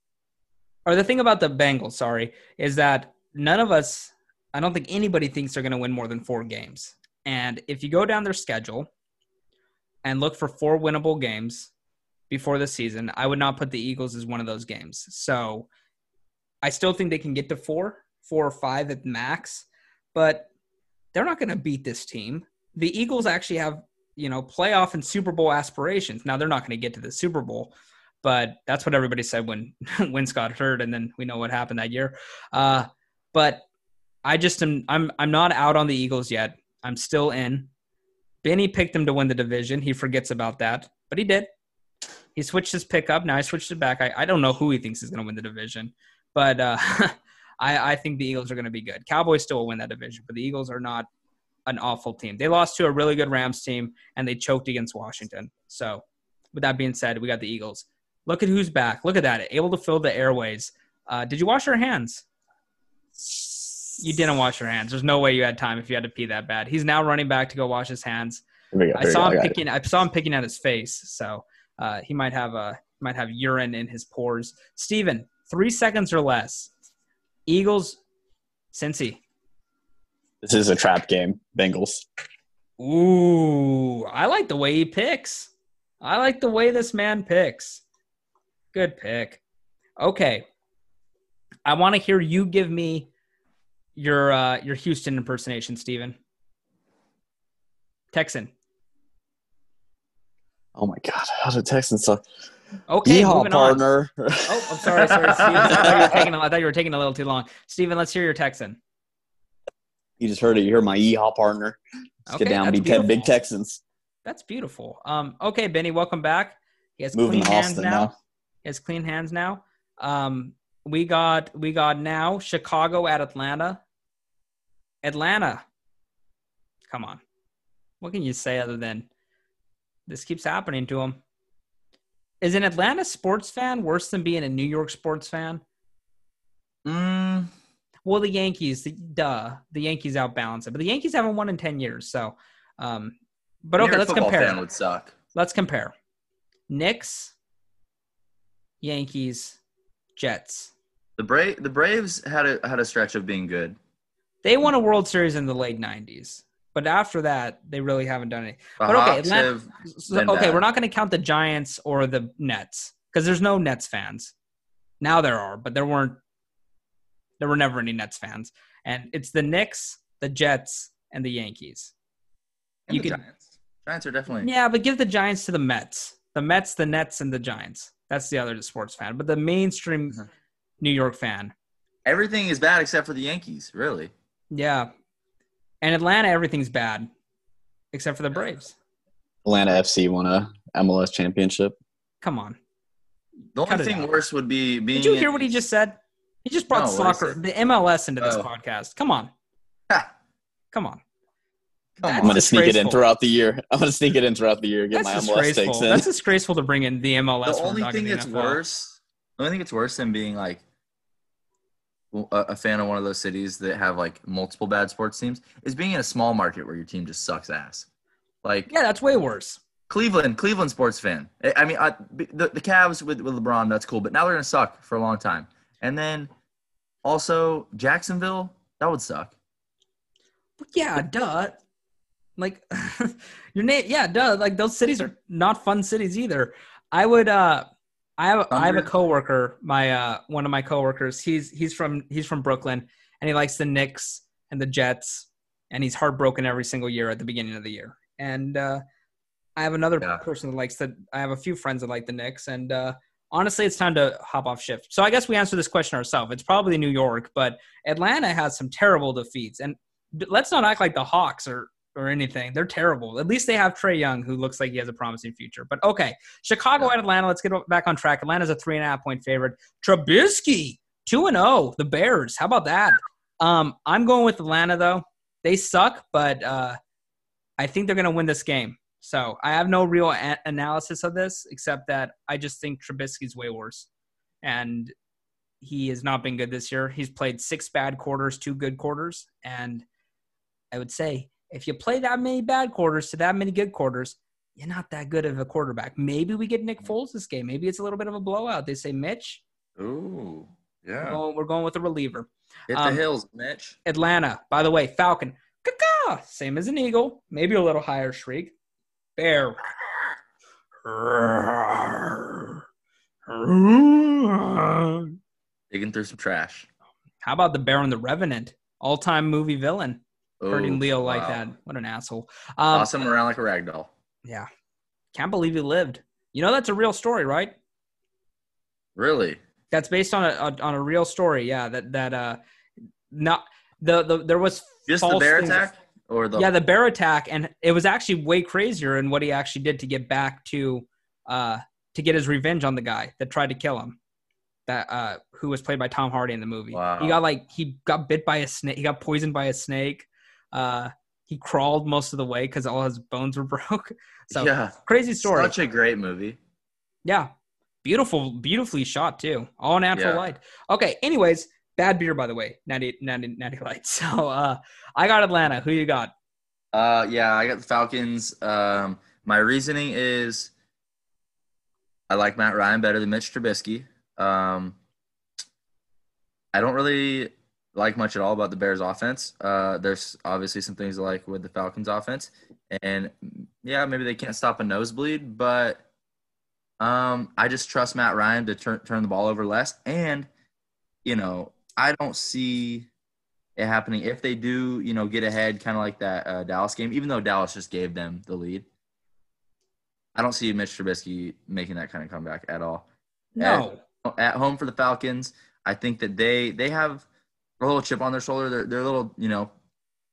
or the thing about the Bengals, sorry, is that none of us. I don't think anybody thinks they're going to win more than four games. And if you go down their schedule and look for four winnable games before the season, I would not put the Eagles as one of those games. So I still think they can get to four, four or five at max, but they're not going to beat this team. The Eagles actually have, you know, playoff and Super Bowl aspirations. Now they're not going to get to the Super Bowl, but that's what everybody said when (laughs) when Scott hurt, and then we know what happened that year. Uh, but I just am I'm I'm not out on the Eagles yet. I'm still in. Benny picked them to win the division. He forgets about that, but he did. He switched his pick up. Now I switched it back. I, I don't know who he thinks is going to win the division, but uh, (laughs) I, I think the Eagles are going to be good. Cowboys still will win that division, but the Eagles are not an awful team. They lost to a really good Rams team and they choked against Washington. So, with that being said, we got the Eagles. Look at who's back. Look at that. Able to fill the airways. Uh, did you wash your hands? You didn't wash your hands. There's no way you had time if you had to pee that bad. He's now running back to go wash his hands. Go. I saw him it. picking. I saw him picking at his face, so uh, he might have a might have urine in his pores. Stephen, three seconds or less. Eagles, Cincy. This is a trap game. Bengals. Ooh, I like the way he picks. I like the way this man picks. Good pick. Okay, I want to hear you give me your uh, your Houston impersonation, Stephen. Texan. Oh my God. How did Texans suck? Okay, Yeehaw, moving on. partner. Oh, I'm sorry, sorry, Stephen. I thought, you were (laughs) taking, a- I thought you were taking a little too long. Stephen, let's hear your Texan. you just heard it. You heard my yeehaw partner. Let's Okay, get down, be te- big. Texans. That's beautiful. Um, okay, Benny, welcome back. He has Moving clean hands now. now. He has clean hands now. Um, we got we got now Chicago at Atlanta. Atlanta. Come on. What can you say other than this keeps happening to him? Is an Atlanta sports fan worse than being a New York sports fan? Mm, Well, the Yankees, the, duh, the Yankees outbalance it, but the Yankees haven't won in ten years. So, um, but okay, let's compare. Fan would suck. Let's compare. Knicks, Yankees, Jets. The Brave the Braves had a had a stretch of being good. They won a World Series in the late '90s, but after that, they really haven't done. The But okay, Atlanta- So, okay, bad. we're not going to count the Giants or the Nets because there's no Nets fans. Now there are, but there weren't. There were never any Nets fans, and it's the Knicks, the Jets, and the Yankees. and you the could- Giants. Giants are definitely Yeah, but give the Giants to the Mets. The Mets, the Nets, and the Giants. That's the other sports fan. But the mainstream Mhm. New York fan, everything is bad except for the Yankees. Really, yeah. And Atlanta, everything's bad except for the Braves. Atlanta FC won a MLS championship. Come on. the Cut only it thing worse would be being. Did you in- hear what he just said? He just brought No, what did I soccer, the MLS into this Oh. podcast. Come on. Ha, Come on. That's I'm gonna sneak it in throughout the year. I'm gonna sneak it in throughout the year. Get That's my MLS disgraceful. takes in. That's disgraceful to bring in the MLS. the only thing the that's NFL. worse. The only thing that's worse than being like a, fan of one of those cities that have like multiple bad sports teams is being in a small market where your team just sucks ass. Like Yeah, that's way worse. Cleveland, Cleveland sports fan. I- I mean, I, the the Cavs with with LeBron, that's cool, but now they're gonna suck for a long time. And then also Jacksonville, that would suck. Yeah, duh. Like (laughs) your name, yeah, duh. Like those cities are not fun cities either. I would uh I have I have a coworker, my uh one of my coworkers, he's he's from he's from Brooklyn and he likes the Knicks and the Jets and he's heartbroken every single year at the beginning of the year. And uh I have another Yeah. person that likes the I have a few friends that like the Knicks and uh honestly it's time to hop off shift. So I guess we answer this question ourselves. It's probably New York, but Atlanta has some terrible defeats and let's not act like the Hawks are or anything. They're terrible. At least they have Trae Young, who looks like he has a promising future. But okay, Chicago Yeah. and Atlanta. Let's get back on track. Atlanta's a three and a half point favorite. Trubisky two and zero. The Bears. How about that? Um, I'm going with Atlanta though. they suck, but uh, I think they're going to win this game. So I have no real a- analysis of this except that I just think Trubisky's way worse, and he has not been good this year. He's played six bad quarters, two good quarters, and I would say if you play that many bad quarters to that many good quarters, you're not that good of a quarterback. Maybe we get Nick Foles this game. Maybe it's a little bit of a blowout. They say Mitch. Ooh, We're yeah. going, we're going with a reliever. Hit um, the hills, Mitch. Atlanta, by the way, Falcon. Caw-caw, same as an eagle, maybe a little higher shriek. Bear. How Digging through some trash. How about the Bear and the Revenant? All-time movie villain. Hurting Leo like wow. that. What an asshole. Um, Toss him around like a rag doll. Yeah. Can't believe he lived. You know that's a real story, right? Really? That's based on a, a on a real story. Yeah, that that uh not the the there was Just the bear things- attack, or the yeah the bear attack and it was actually way crazier in what he actually did to get back to uh to get his revenge on the guy that tried to kill him that uh who was played by tom hardy in the movie Wow. he got like he got bit by a snake he got poisoned by a snake uh he crawled most of the way because all his bones were (laughs) broke. So yeah, crazy story. Such a great movie. yeah. Beautiful beautifully shot too. All natural Yeah. light. Okay anyways bad beer by the way. Natty natty natty light. (laughs) So uh i got atlanta. Who you got? Uh, yeah, I got the Falcons. Um, my reasoning is I like Matt Ryan better than Mitch Trubisky. Um, I don't really like much at all about the Bears' offense. Uh, there's obviously some things I like with the Falcons' offense, and yeah, maybe they can't stop a nosebleed, but um, I just trust Matt Ryan to turn turn the ball over less, and you know, I don't see it happening if they do, you know, get ahead, kind of like that uh, Dallas game. Even though Dallas just gave them the lead, I don't see Mitch Trubisky making that kind of comeback at all. no At home for the Falcons, I think that they they have a little chip on their shoulder. They're they're a little, you know,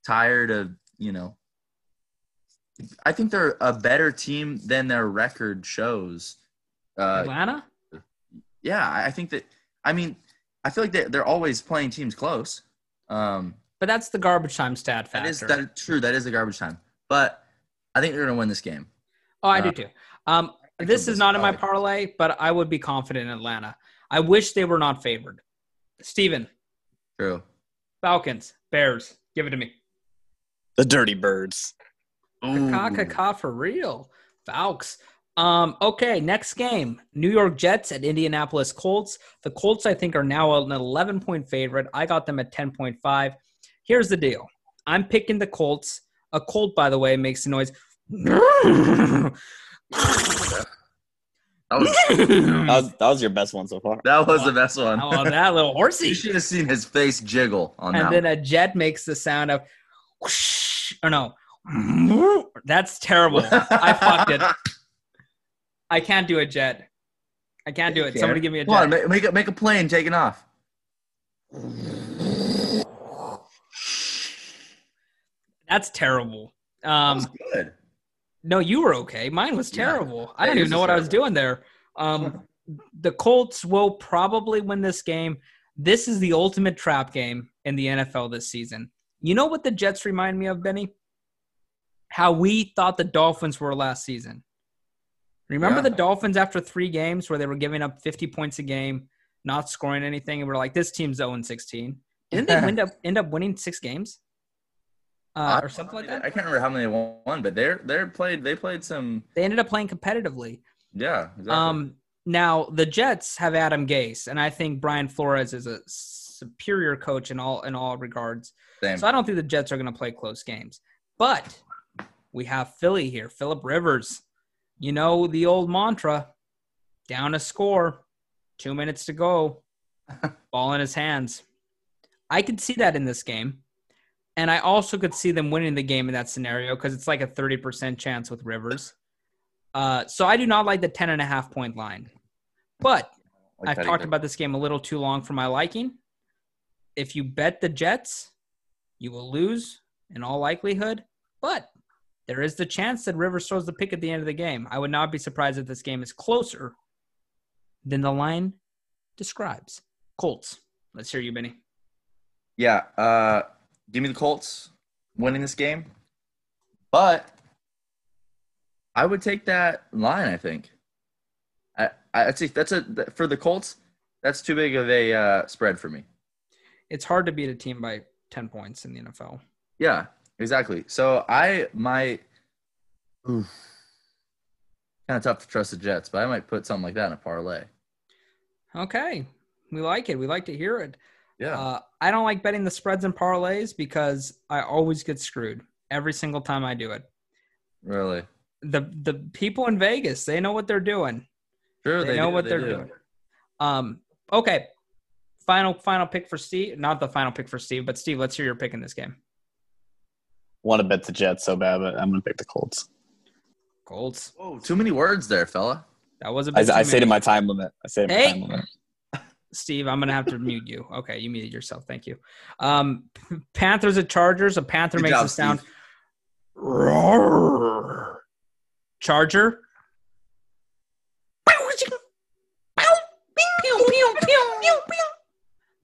tired of, you know. I think they're a better team than their record shows. Uh, atlanta yeah, I think that. I mean, I feel like they they're always playing teams close. Um, But that's the garbage time stat factor. That is that is true. That is the garbage time. But I think they're going to win this game. oh, I do uh, too. Um, this is not in my parlay, but I would be confident in Atlanta. I wish they were not favored. Steven, True. Falcons, Bears, give it to me. The Dirty Birds. Caca, caca for real. Falcons. Um, okay, next game. New York Jets at Indianapolis Colts. The Colts, I think, are now an 11 point favorite. I got them at 10.5. Here's the deal I'm picking the Colts. A Colt, by the way, makes a noise. (laughs) That was (laughs) That was, that was your best one so far. that was the best one. Oh, that little horsey. You should have seen his face jiggle on and that. And then one. a jet makes the sound of whoosh, or no that's terrible (laughs) i fucked it i can't do a jet i can't do it somebody give me a Come on, jet make, make a make a plane taking off. that's terrible That um was good. No you were okay. Mine was Yeah, terrible. I that don't even know what i was doing there. Um the colts will probably win this game. This is the ultimate trap game in the nfl this season. You know what the jets remind me of benny? How we thought the dolphins were last season. Remember Yeah. the Dolphins after three games where they were giving up 50 points a game, not scoring anything, and we're like, this team's 0 16. Didn't they (laughs) end up end up winning six games? Uh, or something like that. I can't remember how many they won, but they're they're played they played some They ended up playing competitively. yeah. Exactly. Um, now the Jets have Adam Gase, and I think Brian Flores is a superior coach in all in all regards. Same. So I don't think the Jets are going to play close games. But we have Philly here, Philip Rivers. You know the old mantra: down a score, two minutes to go, (laughs) ball in his hands. I could see that in this game, and I also could see them winning the game in that scenario because it's like a thirty percent chance with Rivers. Uh, so I do not like the ten and a half point line, but Like I've talked either. about this game a little too long for my liking. If you bet the Jets, you will lose in all likelihood, but there is the chance that Rivers throws the pick at the end of the game. I would not be surprised if this game is closer than the line describes. Colts. Let's hear you, Benny. Yeah. Uh, give me the Colts. winning this game, but I would take that line. I think. I I'd say that's a for the Colts. That's too big of a uh, spread for me. It's hard to beat a team by 10 points in the NFL. Yeah, exactly. So I might. Kind of tough to trust the Jets, but I might put something like that in a parlay. Okay. We like it. We like to hear it. Yeah. Uh, I don't like betting the spreads and parlays because I always get screwed every single time I do it. really. The the people in Vegas, they know what they're doing. Sure. They, know do, what they they're do. doing. Um, okay. Final final pick for Steve. Not the final pick for Steve, but Steve, let's hear your pick in this game. Want to bet the Jets so bad, but I'm gonna pick the Colts. Colts. Oh, too many words there, fella. That was a I, bit. I too say to my time limit. I say to my Hey! time limit. Steve, I'm gonna have to mute you. Okay, you muted yourself. Thank you. Um, (laughs) Panthers at Chargers. A Panther Good makes job, a sound. Steve. Roar. Charger.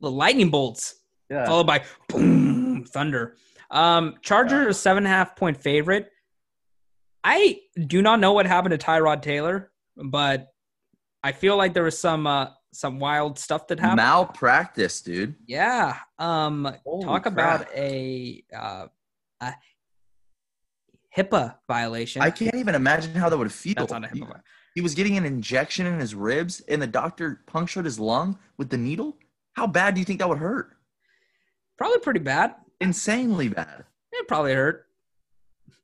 The lightning bolts, Yeah. followed by boom, thunder. Um, Chargers are a seven and a half point favorite. I do not know what happened to Tyrod Taylor, but I feel like there was some uh, some wild stuff that happened. Malpractice, dude. Yeah. Um Holy talk crap. about a uh a HIPAA violation. I can't even imagine how that would feel. That's not a He- HIPAA. vi- He was getting an injection in his ribs, and the doctor punctured his lung with the needle. How bad do you think that would hurt? Probably pretty bad. Insanely bad. It probably hurt.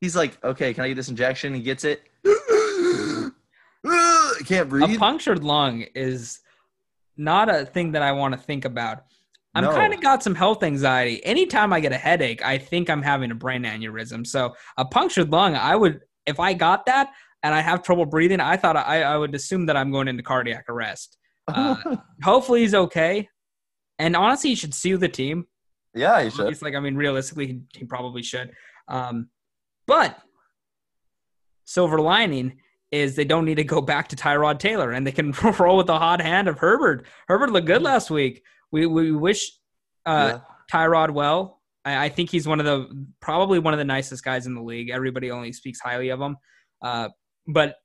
He's like, okay, can I get this injection? He gets it. (gasps) (gasps) Can't breathe. A punctured lung is not a thing that I want to think about. I'm No. kind of got some health anxiety. Anytime I get a headache, I think I'm having a brain aneurysm. So a punctured lung, I would if I got that and I have trouble breathing, I thought I, I would assume that I'm going into cardiac arrest. uh, (laughs) Hopefully he's okay. And honestly, he should sue the team. yeah, he should. It's like I mean, realistically, he, he probably should. Um, but silver lining is they don't need to go back to Tyrod Taylor, and they can (laughs) roll with the hot hand of Herbert. Herbert looked good last week. We we wish uh, Yeah. Tyrod well. I, I think he's one of the probably one of the nicest guys in the league. Everybody only speaks highly of him. Uh, but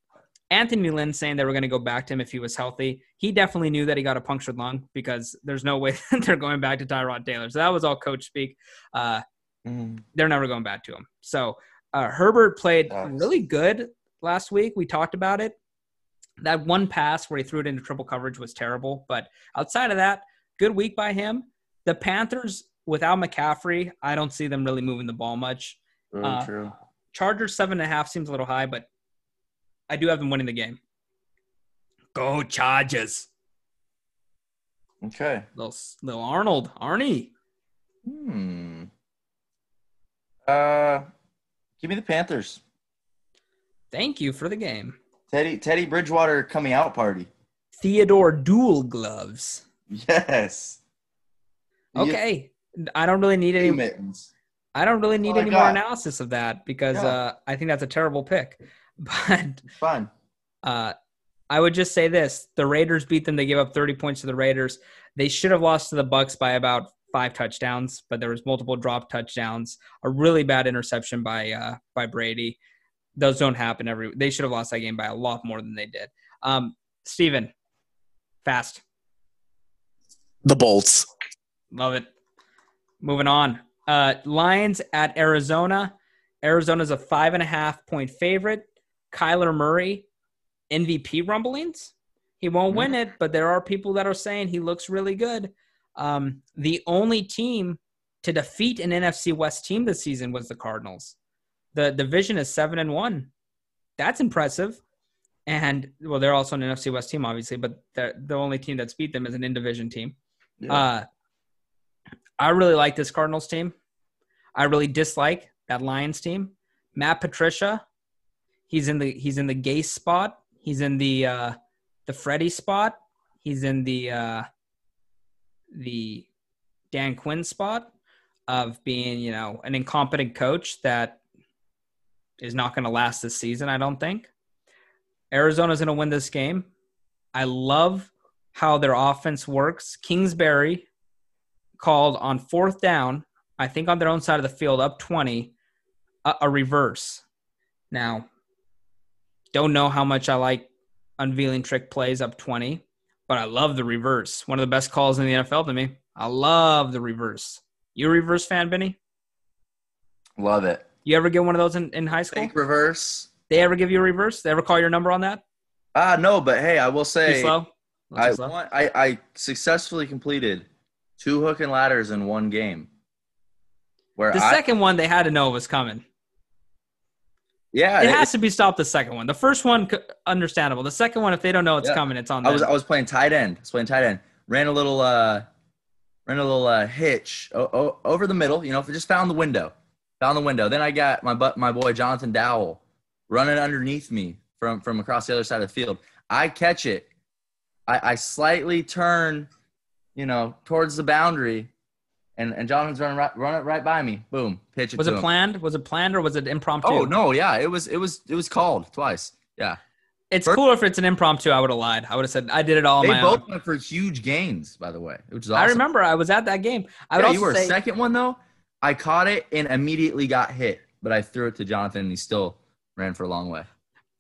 Anthony Lynn saying they were going to go back to him if he was healthy. He definitely knew that he got a punctured lung because there's no way (laughs) that they're going back to Tyrod Taylor. So that was all coach speak. Uh, Mm. they're never going back to him. So uh, Herbert played Sucks. really good last week. We talked about it. That one pass where he threw it into triple coverage was terrible. But outside of that, good week by him. The Panthers, without McCaffrey, I don't see them really moving the ball much. Really Uh, true. Chargers seven and a half seems a little high, but I do have them winning the game. Go Chargers! Okay. Little little Arnold, Arnie. Hmm. Uh, give me the Panthers. Thank you for the game. Teddy Teddy Bridgewater coming out party. Theodore Dual Gloves. Yes. Okay, I don't really need any. mittens. I don't really need any more analysis of that because Yeah. uh, I think that's a terrible pick. (laughs) But Fun. uh, I would just say this: the Raiders beat them. They gave up 30 points to the Raiders. They should have lost to the Bucks by about five touchdowns, but there was multiple drop touchdowns. A really bad interception by uh, by Brady. Those don't happen every. They should have lost that game by a lot more than they did. Um, Stephen, fast, The Bolts. love it. Moving on. Uh, Lions at Arizona. Arizona's a five and a half point favorite. Kyler Murray, MVP rumblings. He won't win it, but there are people that are saying he looks really good. Um, the only team to defeat an NFC West team this season was the Cardinals. The division is seven and one. That's impressive. And well, they're also an NFC West team, obviously, but the the only team that's beat them is an in division team. Yeah. Uh, I really like this Cardinals team. I really dislike that Lions team. Matt Patricia, he's in the he's in the Gase spot. He's in the uh, the Freddie spot. He's in the uh, the Dan Quinn spot of being you know an incompetent coach that is not going to last this season. I don't think Arizona's going to win this game. I love how their offense works. Kingsbury called on fourth down, I think on their own side of the field, up 20, a, a reverse. Now, don't know how much I like unveiling trick plays up 20, but I love the reverse. One of the best calls in the NFL to me. I love the reverse. You a reverse fan, Benny? Love it. You ever get one of those in, in high school? Fake reverse. They ever give you a reverse? They ever call your number on that? Ah, no, but hey, I will Too say slow? I, slow? won- I I successfully completed two hook and ladders in one game. Where The I, second one, they had to know it was coming. yeah, It it- has to be stopped. The second one, the first one, understandable. The second one, if they don't know it's Yeah. coming, it's on I was I was playing tight end. I was playing tight end. Ran a little uh ran a little uh hitch o- o- over the middle, you know, just found the window. Found the window. Then I got my bu- my boy Jonathan Dowell running underneath me from from across the other side of the field. I catch it. I, I slightly turn, you know, towards the boundary and and Jonathan's running right running right by me. Boom. Pitch it was it him. planned? Was it planned or was it impromptu? Oh no, yeah, it was it was it was called twice. Yeah. It's First- cooler if it's an impromptu. I would have lied. I would have said I did it all They my both own. went for huge gains, by the way, which is awesome. I remember I was at that game. I would yeah, you were say second one though. I caught it and immediately got hit, but I threw it to Jonathan and he still ran for a long way.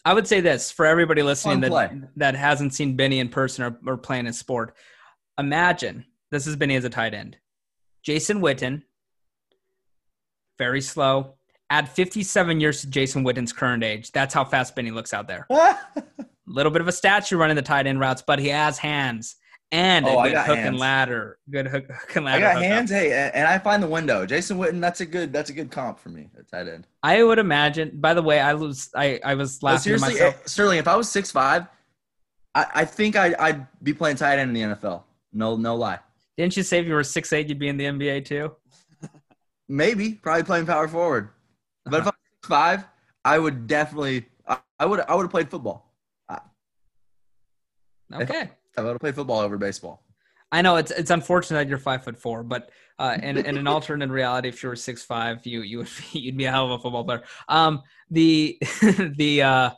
I would say this for everybody listening that that hasn't seen Benny in person or, or playing a sport. Imagine this is Benny as a tight end. Jason Witten, very slow. Add 57 years to Jason Witten's current age. That's how fast Benny looks out there. A (laughs) little bit of a statue running the tight end routes, but he has hands and Oh, a I good got hook and ladder. Good hook, hook and I ladder. got hookup. hands, hey, and I find the window. Jason Witten, that's a good that's a good comp for me at tight end. I would imagine. By the way, I was I, I was laughing to seriously, myself. eh, Sterling, if I was six five, I, I think I, I'd be playing tight end in the NFL. No, no lie. Didn't you say if you were six eight, you'd be in the NBA too? Maybe probably playing power forward. But if I was six five, I would definitely I, I would I would have played football. Okay. I would have play football over baseball. I know it's it's unfortunate that you're five foot four, but uh, in, in an alternate reality, if you were six five, you you would be, (laughs) you'd be a hell of a football player. Um, the (laughs) the uh,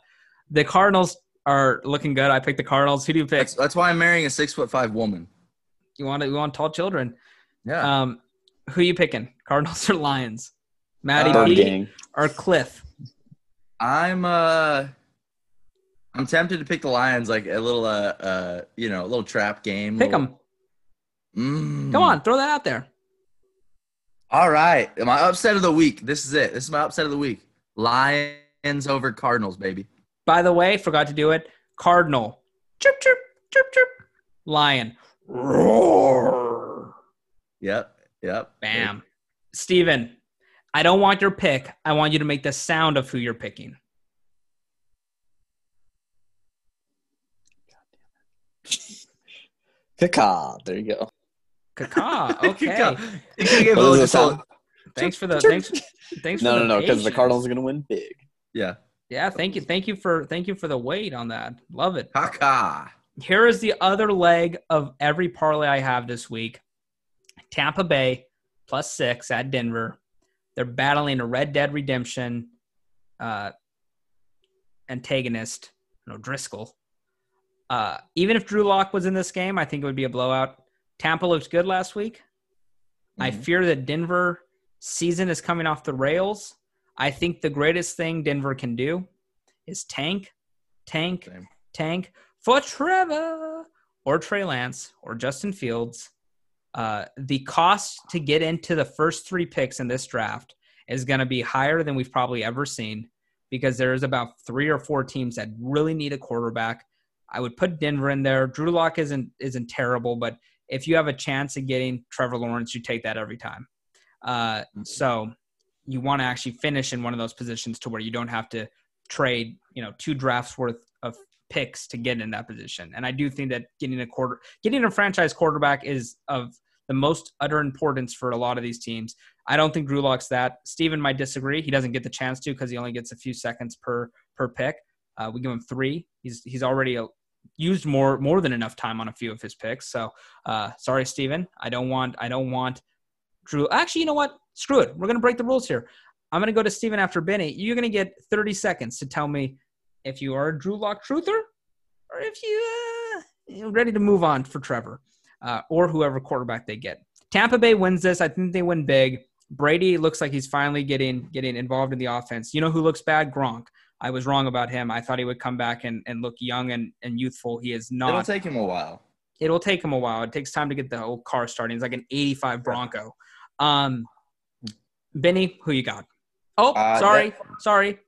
the Cardinals are looking good. I picked the Cardinals. Who do you pick? That's that's why I'm marrying a six foot five woman. You want to, you want tall children. Yeah. Um, who you picking? Cardinals or Lions? Maddie Uh, P or Cliff? I'm uh I'm tempted to pick the Lions like a little uh uh you know, a little trap game. Pick little- them. Mm. Come on, throw that out there. All right. My upset of the week. This is it. This is my upset of the week. Lions over Cardinals, baby. By the way, forgot to do it. Cardinal. Chirp chirp chirp chirp. Lion. Roar. Yep. Yep. Bam. Stephen, I don't want your pick. I want you to make the sound of who you're picking. Caca. There you go. Kaka. (laughs) Okay. You could've gave a What little- does it just a little- sound? thanks for the thanks. Thanks for No, the no, no, because the. Cardinals are gonna win big. Yeah. Yeah, thank you. Thank you for thank you for the wait on that. Love it. Kaka. Here is the other leg of every parlay I have this week. Tampa Bay plus six at Denver. They're battling a Red Dead Redemption uh, antagonist, you know, Driskel. Uh, even if Drew Lock was in this game, I think it would be a blowout. Tampa looks good last week. I Mhm. fear that Denver season is coming off the rails. I think the greatest thing Denver can do is tank, tank, Same. tank for Trevor or Trey Lance or Justin Fields. Uh, the cost to get into the first three picks in this draft is going to be higher than we've probably ever seen because there's about three or four teams that really need a quarterback. I would put Denver in there. Drew Lock isn't isn't terrible, but if you have a chance of getting Trevor Lawrence, you take that every time. Uh, so you want to actually finish in one of those positions to where you don't have to trade, you know, two drafts worth of picks to get in that position. And I do think that getting a quarter, getting a franchise quarterback is of the most utter importance for a lot of these teams. I don't think Drew Lock's that. Stephen might disagree. He doesn't get the chance to because he only gets a few seconds per per pick. Uh, we give him three. He's he's already uh used more more than enough time on a few of his picks. So uh, sorry, Stephen. I don't want I don't want Drew. Actually, you know what? Screw it. We're gonna break the rules here. I'm gonna go to Stephen after Benny. You're gonna get 30 seconds to tell me if you are a Drew Lock truther or if you uh, ready to move on for Trevor uh, or whoever quarterback they get. Tampa Bay wins this. I think they win big. Brady looks like he's finally getting getting involved in the offense. You know who looks bad? Gronk. I was wrong about him. I thought he would come back and, and look young and, and youthful. He is not. It'll take him a while. it'll take him a while. It takes time to get the whole car starting. It's like an 85 Bronco. Um, Benny, who you got? Oh, Uh, sorry, sorry.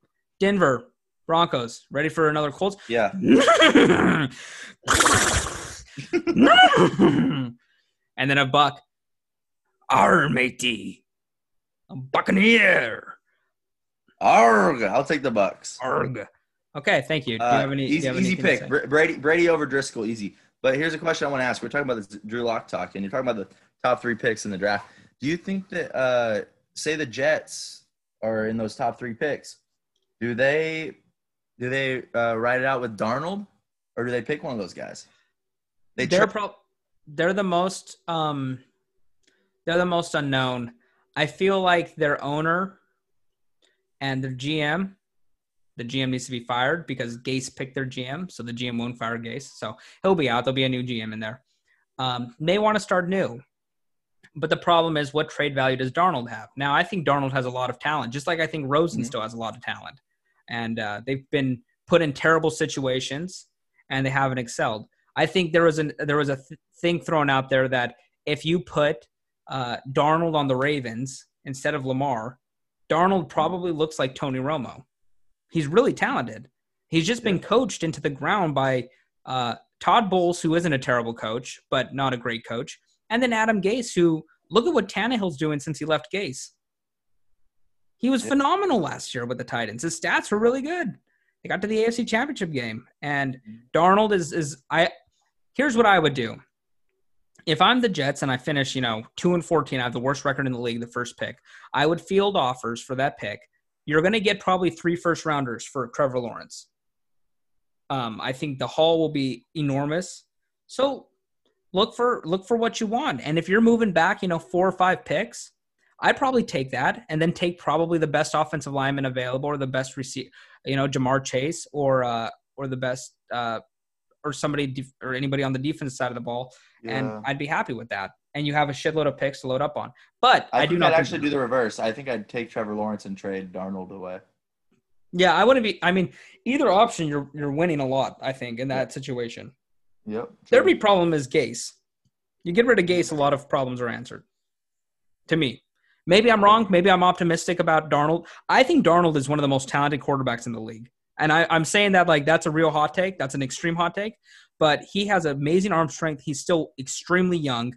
Denver Broncos. Ready for another Colts? Yeah. (laughs) (laughs) and then a buck. Our matey. A buccaneer. Arg, I'll take the Bucks. Arg. Okay, thank you. Do you Uh, have any? you easy have easy pick. Brady Brady over Driskel, easy. But here's a question I want to ask. We're talking about this Drew Lock talk, and you're talking about the top three picks in the draft. Do you think that, uh, say, the Jets are in those top three picks? Do they do they uh, ride it out with Darnold, or do they pick one of those guys? They they're tri- pro- they're the most um they're the most unknown. I feel like their owner and their GM, the GM needs to be fired because Gase picked their GM, so the GM won't fire Gase. So he'll be out. There'll be a new GM in there. Um, they want to start new. But the problem is, what trade value does Darnold have? Now, I think Darnold has a lot of talent, just like I think Rosen Mhm. still has a lot of talent. And uh, they've been put in terrible situations, and they haven't excelled. I think there was an there was a th- thing thrown out there that if you put uh, Darnold on the Ravens instead of Lamar, Darnold probably looks like Tony Romo. He's really talented. He's just been coached into the ground by uh, Todd Bowles, who isn't a terrible coach, but not a great coach, and then Adam Gase, who look at what Tannehill's doing since he left Gase. He was phenomenal last year with the Titans. His stats were really good. They got to the AFC Championship game, and Darnold is is I. Here's what I would do. If I'm the Jets and I finish, you know, two and fourteen, I have the worst record in the league, the first pick. I would field offers for that pick. You're going to get probably three first rounders for Trevor Lawrence. Um, I think the haul will be enormous. So look for look for what you want, and if you're moving back, you know, four or five picks, I'd probably take that, and then take probably the best offensive lineman available or the best receiver, you know, Ja'Marr Chase or uh, or the best uh, or somebody def- or anybody on the defense side of the ball, Yeah. and I'd be happy with that. And you have a shitload of picks to load up on. But I, I, do not I'd actually do the reverse. I think I'd take Trevor Lawrence and trade Darnold away. Yeah, I wouldn't be. I mean, either option, you're you're winning a lot. I think in that situation. Yep. Their big problem is Gase. You get rid of Gase, a lot of problems are answered. To me, maybe I'm wrong. Maybe I'm optimistic about Darnold. I think Darnold is one of the most talented quarterbacks in the league, and I, I'm saying that like that's a real hot take. That's an extreme hot take, but he has amazing arm strength. He's still extremely young.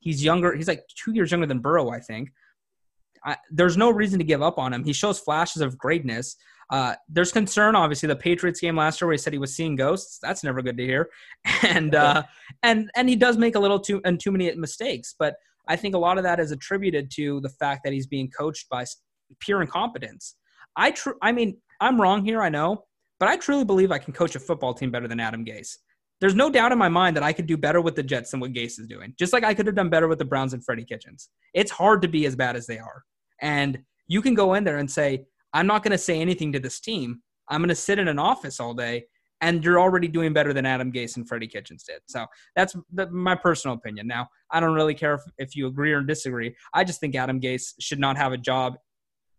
He's younger. He's like two years younger than Burrow, I think. I, there's no reason to give up on him. He shows flashes of greatness. Uh, there's concern, obviously, the Patriots game last year where he said he was seeing ghosts. That's never good to hear. (laughs) And uh, and and he does make a little too and too many mistakes. But I think a lot of that is attributed to the fact that he's being coached by pure incompetence. I tr- I mean, I'm wrong here, I know, but I truly believe I can coach a football team better than Adam Gase. There's no doubt in my mind that I could do better with the Jets than what Gase is doing. Just like I could have done better with the Browns and Freddie Kitchens. It's hard to be as bad as they are. And you can go in there and say, I'm not going to say anything to this team. I'm going to sit in an office all day, and you're already doing better than Adam Gase and Freddie Kitchens did. So that's the, my personal opinion. Now, I don't really care if, if you agree or disagree. I just think Adam Gase should not have a job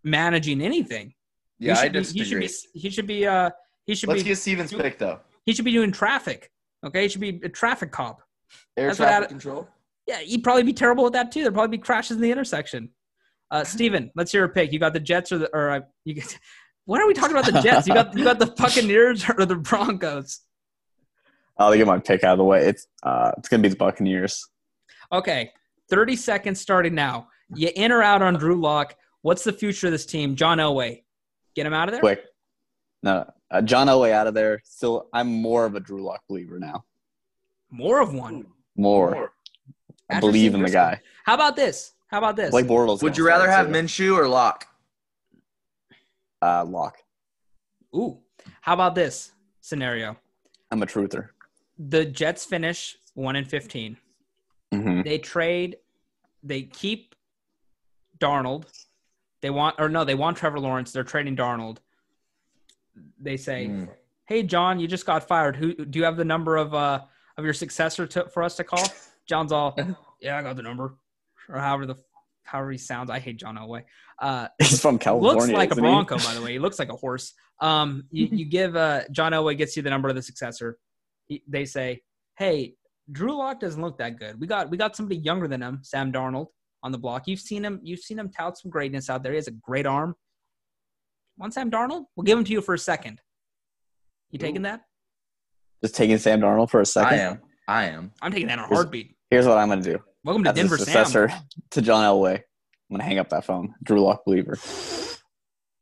managing anything. Yeah, he I should be, he should be. He should be. Uh, he should Let's be. get Stephens pick though. he should be doing traffic. Okay, he should be a traffic cop. Air That's traffic Ad- control. Yeah, he'd probably be terrible at that too. There'd probably be crashes in the intersection. Uh, Stephen, let's hear a pick. You got the Jets or the or uh, you get, (laughs) what are we talking about the Jets? You got you got the Buccaneers or the Broncos? I'll get my pick out of the way. It's uh, it's gonna be the Buccaneers. Okay, thirty seconds starting now. You in or out on Drew Lock? What's the future of this team? John Elway, get him out of there. Quick, no, uh, John Elway out of there. Still, I'm more of a Drew Lock believer now. More of one. More, I After believe in the guy. How about this? How about this? Blake Bortles. Would you rather have too. Minshew or Lock? Uh, Lock. Ooh, how about this scenario? I'm a truther. The Jets finish one and fifteen. hmm they trade they keep Darnold. They want or no, they want Trevor Lawrence. They're trading Darnold. They say, Hmm. "Hey John, you just got fired. Who do you have the number of uh of your successor to, for us to call?" (laughs) John's all, (laughs) "Yeah, I got the number." Or however the however he sounds. I hate John Elway. Uh, (laughs) He's from California. looks like a? Bronco, by the way. He looks like a horse. Um, you, you give uh, John Elway gets you the number of the successor. He, they say, "Hey, Drew Lock doesn't look that good. We got we got somebody younger than him, Sam Darnold, on the block. You've seen him. You've seen him tout some greatness out there. He has a great arm. Want Sam Darnold? We'll give him to you for a second. You taking that? Just taking Sam Darnold for a second. I am. I am. I'm taking that in a Here's- heartbeat. Here's what I'm gonna do. Welcome to As a Denver, Sam. to John Elway, I'm gonna hang up that phone. Drew Lock believer.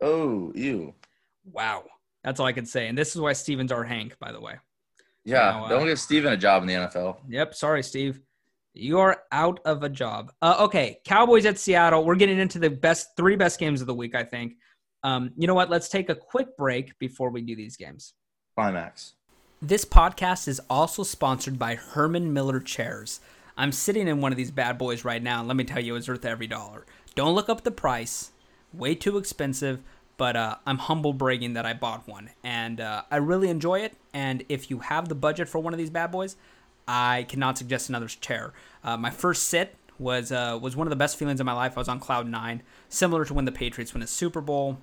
Oh, you. Wow, that's all I can say. And this is why Stephens our Hank, by the way. Yeah. Now, uh, don't give Stephen a job in the NFL. Yep. Sorry, Steve. You are out of a job. Uh, okay, Cowboys at Seattle. We're getting into the best three best games of the week. I think. Um, you know what? Let's take a quick break before we do these games. Bye, Max. This podcast is also sponsored by Herman Miller Chairs. I'm sitting in one of these bad boys right now, and let me tell you, it's worth every dollar. Don't look up the price; way too expensive. But uh, I'm humble bragging that I bought one, and uh, I really enjoy it. And if you have the budget for one of these bad boys, I cannot suggest another chair. Uh, my first sit was uh, was one of the best feelings of my life. I was on cloud nine, similar to when the Patriots win a Super Bowl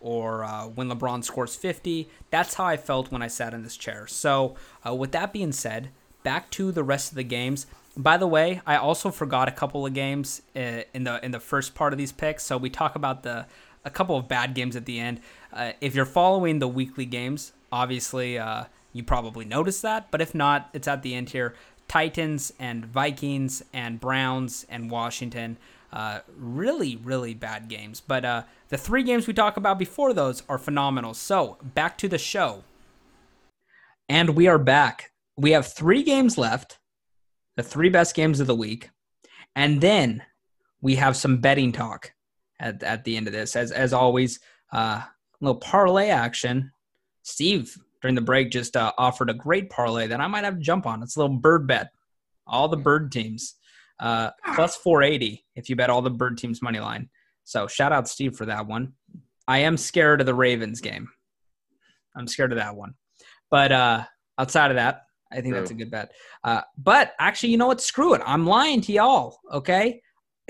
or uh, when LeBron scores 50. That's how I felt when I sat in this chair. So, uh, with that being said, back to the rest of the games. By the way, I also forgot a couple of games uh, in the in the first part of these picks. So we talk about the a couple of bad games at the end. Uh, if you're following the weekly games, obviously uh, you probably noticed that. But if not, it's at the end here. Titans and Vikings and Browns and Washington. Uh, really, really bad games. But uh, the three games we talk about before those are phenomenal. So back to the show. And we are back. We have three games left, the three best games of the week. And then we have some betting talk at, at the end of this. As, as always, uh, a little parlay action. Steve, during the break, just uh, offered a great parlay that I might have to jump on. It's a little bird bet. All the bird teams. Uh, plus 480 if you bet all the bird teams money line. So shout out Steve for that one. I am scared of the Ravens game. I'm scared of that one. But uh, outside of that, I think that's a good bet. Uh, but actually, you know what? Screw it. I'm lying to y'all. Okay.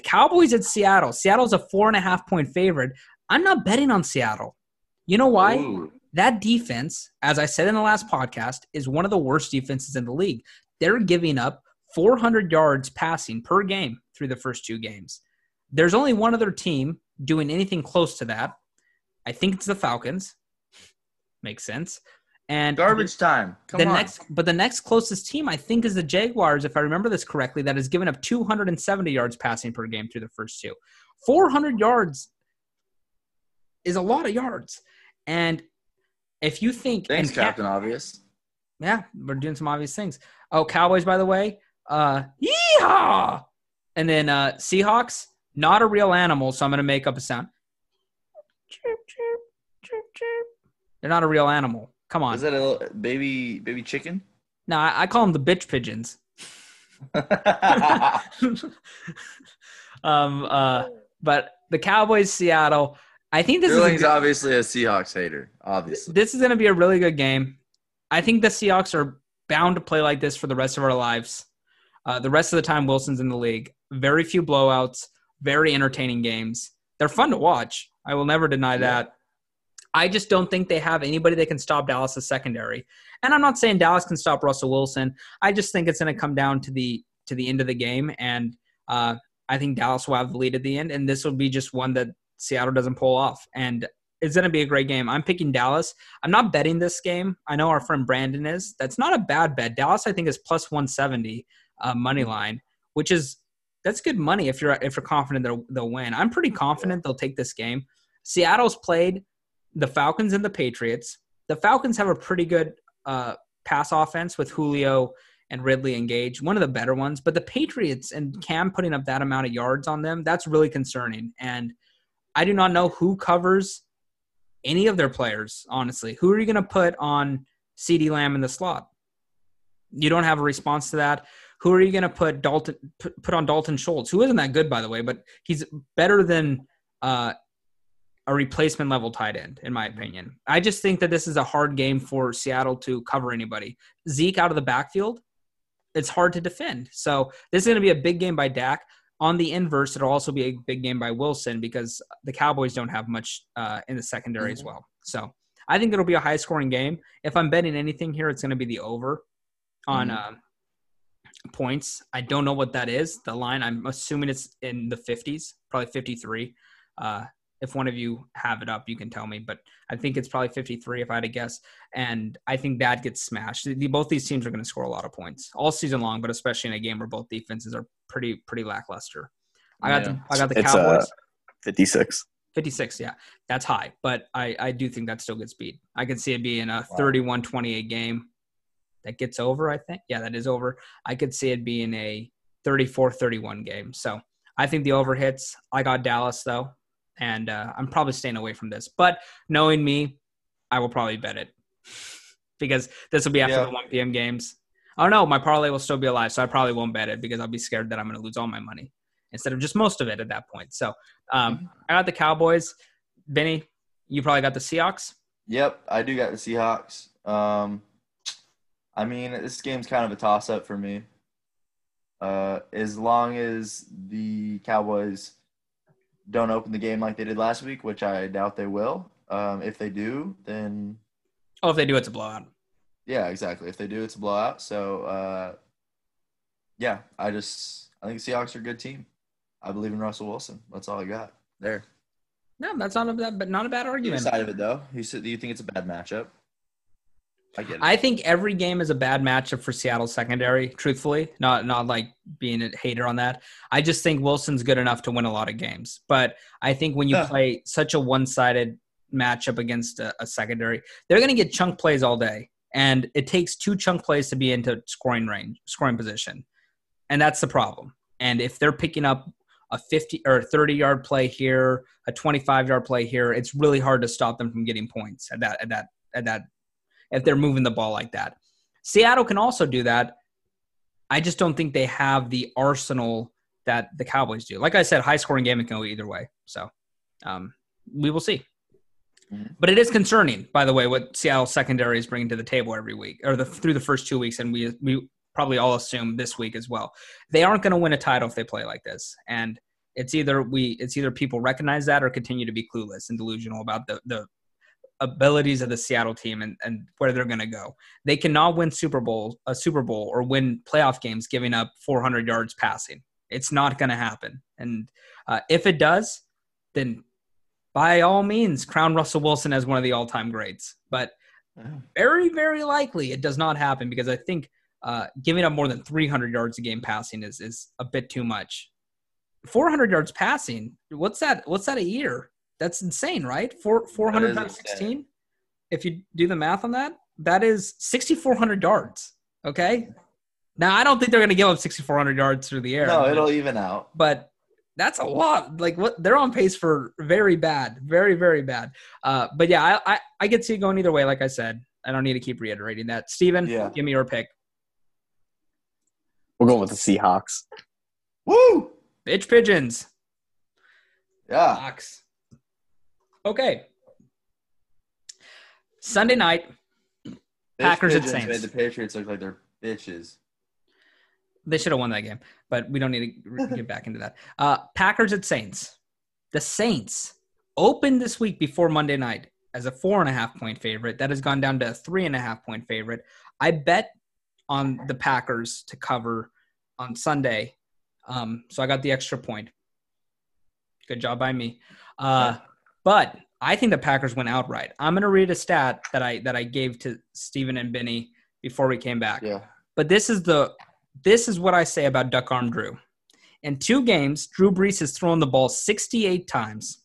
Cowboys at Seattle. Seattle's a four and a half point favorite. I'm not betting on Seattle. You know why? Ooh. That defense, as I said in the last podcast, is one of the worst defenses in the league. They're giving up 400 yards passing per game through the first two games. There's only one other team doing anything close to that. I think it's the Falcons. Makes sense. And Garbage time. Come the on. next, but the next closest team, I think, is the Jaguars, if I remember this correctly, that has given up 270 yards passing per game through the first two. 400 yards is a lot of yards. And if you think, Thanks, Captain Obvious. yeah, we're doing some obvious things. Oh, Cowboys, by the way, uh, yeehaw! And then uh, Seahawks, not a real animal, so I'm going to make up a sound. Chirp, chirp, chirp, chirp. They're not a real animal. Come on. Is that a little baby baby chicken? no, I, I call them the bitch pigeons. (laughs) (laughs) um, uh, but the Cowboys, Seattle. I think this is a good- obviously a Seahawks hater. Obviously. this is going to be a really good game. I think the Seahawks are bound to play like this for the rest of our lives. Uh, the rest of the time, Wilson's in the league. Very few blowouts. Very entertaining games. They're fun to watch. I will never deny Yeah. that. I just don't think they have anybody that can stop Dallas' secondary. And I'm not saying Dallas can stop Russell Wilson. I just think it's going to come down to the to the end of the game, and uh, I think Dallas will have the lead at the end, and this will be just one that Seattle doesn't pull off. And it's going to be a great game. I'm picking Dallas. I'm not betting this game. I know our friend Brandon is. That's not a bad bet. Dallas, I think, is plus 170 uh, money line, which is that's good money if you're if you're confident they'll win. I'm pretty confident they'll take this game. Seattle's played the Falcons and the Patriots. The Falcons have a pretty good uh, pass offense with Julio and Ridley engaged, one of the better ones. But the Patriots and Cam putting up that amount of yards on them, that's really concerning. And I do not know who covers any of their players, honestly. Who are you going to put on CeeDee Lamb in the slot? You don't have a response to that. Who are you going to put Dalton put, on Dalton Schultz? Who isn't that good, by the way, but he's better than uh, a replacement level tight end, in my opinion. I just think that this is a hard game for Seattle to cover anybody. Zeke out of the backfield, it's hard to defend. So this is going to be a big game by Dak. On the inverse, it'll also be a big game by Wilson because the Cowboys don't have much uh, in the secondary as well. So I think it'll be a high scoring game. If I'm betting anything here, it's going to be the over on Mhm. uh, points. I don't know what that is. The line, I'm assuming it's in the 50s, probably 53. Uh, if one of you have it up, you can tell me, but I think it's probably 53 if I had to guess. And I think that gets smashed. The- Both these teams are going to score a lot of points all season long, but especially in a game where both defenses are pretty pretty lackluster. I got Yeah. the I got the It's, uh, Cowboys. 56. 56, yeah. That's high, but I, I do think that still gets beat. I can see it being a Wow. 31 28 game that gets over, I think. Yeah, that is over. I could see it being a 34 31 game. So I think the over hits. I got Dallas, though, and uh, I'm probably staying away from this. But knowing me, I will probably bet it (laughs) because this will be after Yeah. the 1 p.m. games. Oh, no, my parlay will still be alive, so I probably won't bet it because I'll be scared that I'm going to lose all my money instead of just most of it at that point. So um, I got the Cowboys. Benny, you probably got the Seahawks. Yep, I do got the Seahawks. Um, I mean, this game's kind of a toss up for me. Uh, as long as the Cowboys don't open the game like they did last week, which I doubt they will. Um, if they do, then Oh, if they do, it's a blowout. yeah, exactly. If they do, it's a blowout. So uh, yeah, I just I think the Seahawks are a good team. I believe in Russell Wilson. That's all I got. There. No, that's not a bad, but not a bad Either argument. side of it though, you said you think it's a bad matchup. I get it. I think every game is a bad matchup for Seattle secondary. Truthfully, not not like being a hater on that. I just think Wilson's good enough to win a lot of games. But I think when you Yeah. play such a one-sided matchup against a, a secondary, they're going to get chunk plays all day, and it takes two chunk plays to be into scoring range, scoring position, and that's the problem. And if they're picking up a 50 or 30 yard play here, a 25 yard play here, it's really hard to stop them from getting points at that at that at that if they're moving the ball like that. Seattle can also do that. I just don't think they have the arsenal that the Cowboys do. Like I said, high scoring game it can go either way. So um, we will see. Mhm. But it is concerning, by the way, what Seattle secondary is bringing to the table every week, or the through the first two weeks, and we we probably all assume this week as well. They aren't going to win a title if they play like this, and it's either we it's either people recognize that or continue to be clueless and delusional about the the abilities of the Seattle team and, and where they're going to go. They cannot win Super Bowl a Super Bowl or win playoff games giving up 400 yards passing. It's not going to happen. And uh, if it does, then by all means, crown Russell Wilson as one of the all-time greats. But very, very likely it does not happen because I think uh, giving up more than 300 yards a game passing is is a bit too much. 400 yards passing. What's that? What's that a year? That's insane, right? Four 400 times 16. If you do the math on that, that is 6,400 yards. Okay. Now I don't think they're going to give up 6,400 yards through the air. no, it'll even out. but that's a lot. Like what they're on pace for very bad, very very bad. Uh, but yeah, I, I I could see it going either way. Like I said, I don't need to keep reiterating that. Stephen, Yeah. give me your pick. We're going with the Seahawks. Woo! Bitch pigeons. Yeah. Fox. Okay. Sunday night. Packers at Saints. Made the Patriots look like they're bitches. They should have won that game, but we don't need to get back into that. Uh, Packers at Saints. The Saints opened this week before Monday night as a four and a half point favorite. That has gone down to a three and a half point favorite. I bet on the Packers to cover on Sunday, um, so I got the extra point. Good job by me. Uh, but I think the Packers went outright. I'm going to read a stat that I that I gave to Stephen and Benny before we came back. Yeah. But this is the this is what I say about Duck Arm Drew. In two games, Drew Brees has thrown the ball 68 times.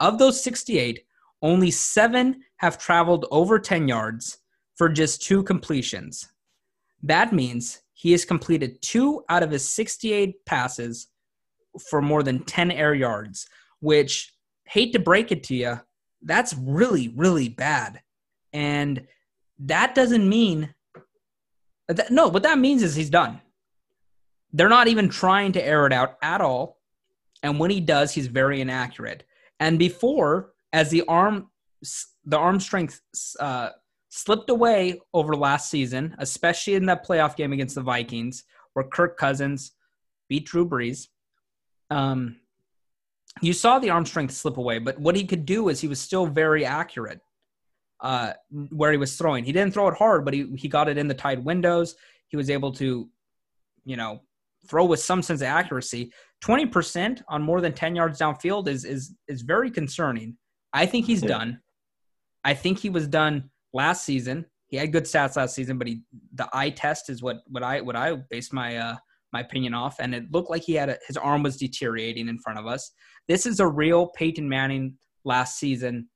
Of those 68, only seven have traveled over 10 yards for just two completions. That means he has completed two out of his 68 passes for more than 10 air yards, which, hate to break it to you, that's really, really bad. And that doesn't mean that, no, what that means is he's done. They're not even trying to air it out at all. And when he does, he's very inaccurate. And before, as the arm, the arm strength uh, slipped away over last season, especially in that playoff game against the Vikings, where Kirk Cousins beat Drew Brees. um, you saw the arm strength slip away, but what he could do is he was still very accurate uh, where he was throwing. He didn't throw it hard, but he, he got it in the tight windows. He was able to, you know, throw with some sense of accuracy. 20% on more than 10 yards downfield is is is very concerning. I think he's Yeah. done. I think he was done last season. He had good stats last season, but he the eye test is what what I what I based my uh my opinion off, and it looked like he had a, his arm was deteriorating in front of us. This is a real Peyton Manning last season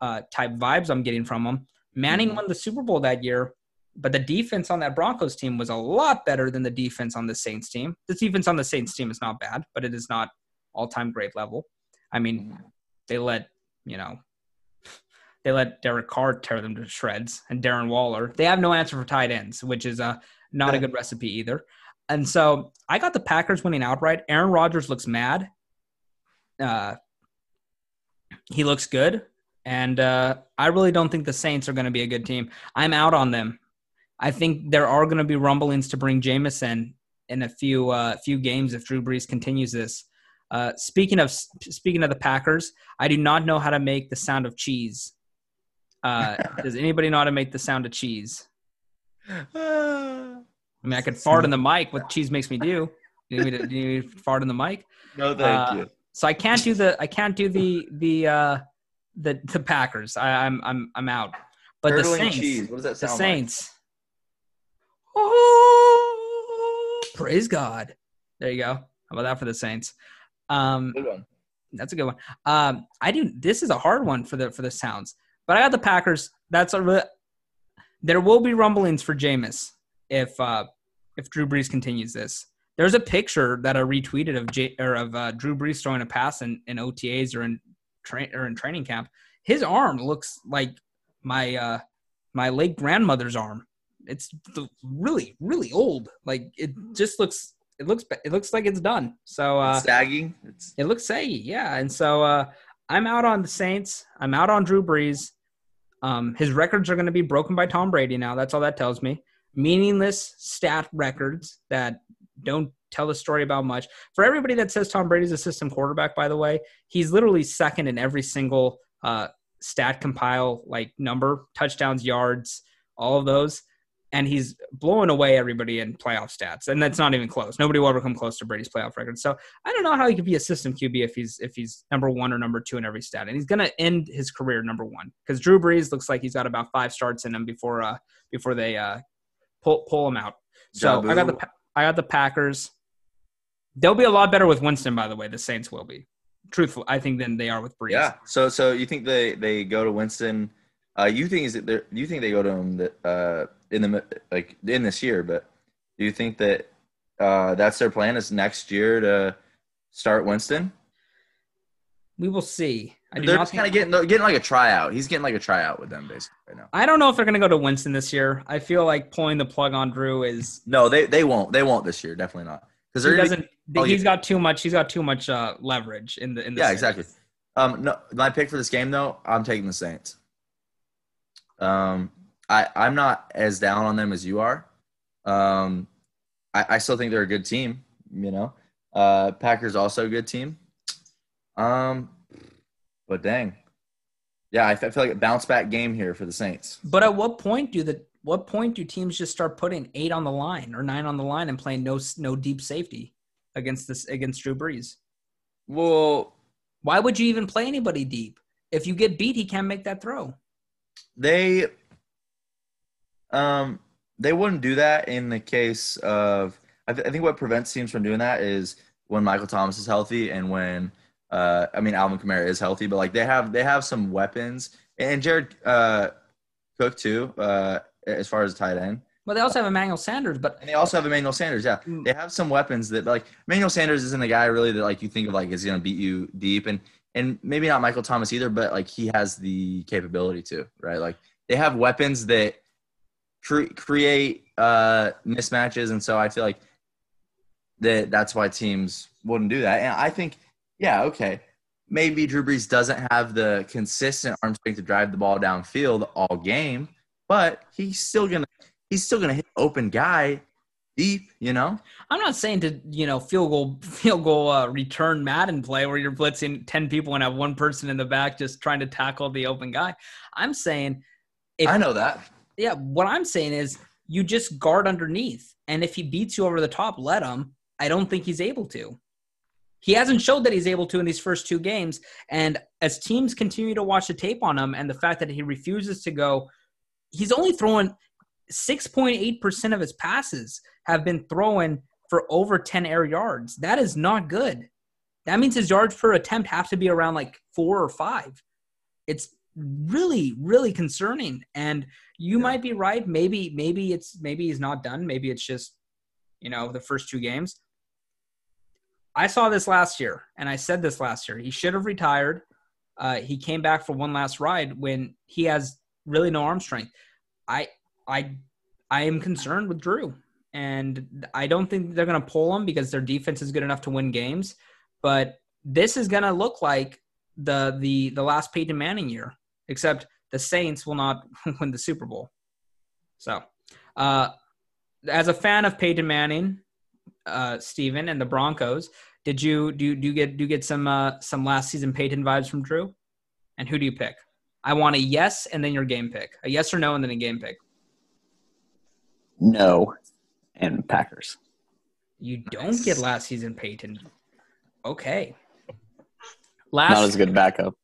uh, type vibes I'm getting from him. Manning Mhm. won the Super Bowl that year, but the defense on that Broncos team was a lot better than the defense on the Saints team. The defense on the Saints team is not bad, but it is not all time great level. I mean, they let you know (laughs) they let Derek Carr tear them to shreds and Darren Waller. They have no answer for tight ends, which is uh, not a good recipe either. And so I got the Packers winning outright. Aaron Rodgers looks mad. Uh, he looks good. And uh, I really don't think the Saints are going to be a good team. I'm out on them. I think there are going to be rumblings to bring Jameis in a few uh, few games if Drew Brees continues this. Uh, speaking of speaking of the Packers, I do not know how to make the sound of cheese. Uh, (laughs) does anybody know how to make the sound of cheese? (laughs) I mean, I could fart in the mic. What cheese makes me do? Do you need me to, do you need me to fart in the mic? no, thank Uh, you. So I can't do the I can't do the the uh, the the Packers. I, I'm I'm I'm out. But the Saints, cheese. What does that the sound Saints. Oh, praise God! There you go. How about that for the Saints? Um. Good one. that's a good one. Um, I do. This is a hard one for the for the sounds, but I got the Packers. That's a. Re- there will be rumblings for Jameis if uh, if Drew Brees continues this. There's a picture that I retweeted of J- or of uh, Drew Brees throwing a pass in, in OTAs or in train or in training camp. His arm looks like my uh, my late grandmother's arm. It's really really old. Like it just looks it looks it looks like it's done. So uh, It's sagging. It's it looks saggy, yeah. And so uh, I'm out on the Saints. I'm out on Drew Brees. Um, his records are going to be broken by Tom Brady now. That's all that tells me. Meaningless stat records that don't tell the story about much. For everybody that says Tom Brady's a system quarterback, by the way, he's literally second in every single uh, stat compile like number, touchdowns, yards, all of those. And he's blowing away everybody in playoff stats, and that's not even close. Nobody will ever come close to Brady's playoff record. So I don't know how he could be a system QB if he's if he's number one or number two in every stat, and he's going to end his career number one because Drew Brees looks like he's got about five starts in him before uh before they uh pull pull him out. So I got the I got the Packers. They'll be a lot better with Winston, by the way. The Saints will be truthful, I think, than they are with Brees. yeah. So so you think they they go to Winston? Uh, you think is it? You think they go to him that uh in the like in this year? But do you think that uh that's their plan is next year to start Winston? We will see. I do They're not just kind of getting getting like a tryout. He's getting like a tryout with them basically right now. I don't know if they're going to go to Winston this year. I feel like pulling the plug on Drew is No, they they won't. They won't this year. Definitely not. Because he gonna be- doesn't. oh, he's got too much. He's got too much uh, leverage in the in the. Yeah, series. exactly. Um, no, my pick for this game though, I'm taking the Saints. Um, I I'm not as down on them as you are. Um, I, I still think they're a good team. You know, uh, Packers also a good team. Um, but dang, yeah, I feel like a bounce back game here for the Saints. But at what point do the what point do teams just start putting eight on the line or nine on the line and playing no no deep safety against this against Drew Brees? Well, Why would you even play anybody deep? If you get beat, he can't make that throw. they um they wouldn't do that in the case of I, th- I think what prevents teams from doing that is when Michael Thomas is healthy and when uh I mean Alvin Kamara is healthy but like they have they have some weapons. And Jared uh Cook too uh as far as tight end. Well, they also have Emmanuel Sanders, but and they also have Emmanuel Sanders yeah. Mm. they have some weapons that like Emmanuel Sanders isn't a guy really that like you think of like is going to beat you deep. And and maybe not Michael Thomas either but like he has the capability to right? Like they have weapons that cre- create uh mismatches. And so I feel like that that's why teams wouldn't do that. And I think yeah okay maybe Drew Brees doesn't have the consistent arm strength to drive the ball downfield all game but he's still gonna he's still gonna hit open guy deep, you know. I'm not saying to you know field goal (laughs) field goal uh, return Madden play where you're blitzing ten people and have one person in the back just trying to tackle the open guy. I'm saying, if, I know that. yeah, what I'm saying is you just guard underneath, and if he beats you over the top, let him. I don't think he's able to. He hasn't showed that he's able to in these first two games, and as teams continue to watch the tape on him, and the fact that he refuses to go, he's only throwing 6.8% of his passes have been thrown for over 10 air yards. That is not good. That means his yards per attempt have to be around like four or five. It's really, really concerning. And you Yeah. might be right. Maybe, maybe it's maybe he's not done. Maybe it's just, you know, the first two games. I saw this last year, and I said this last year. He should have retired. Uh, he came back for one last ride when he has really no arm strength. I I I am concerned with Drew, and I don't think they're going to pull him because their defense is good enough to win games. But this is going to look like the the the last Peyton Manning year, except the Saints will not (laughs) win the Super Bowl. So, uh, as a fan of Peyton Manning, uh, Stephen, and the Broncos, did you do do you get do you get some uh, some last season Peyton vibes from Drew? And who do you pick? I want a yes and then your game pick. A yes or no and then a game pick. No, and Packers. You don't Nice. get last season Peyton. Okay. Last Not as Last good backup.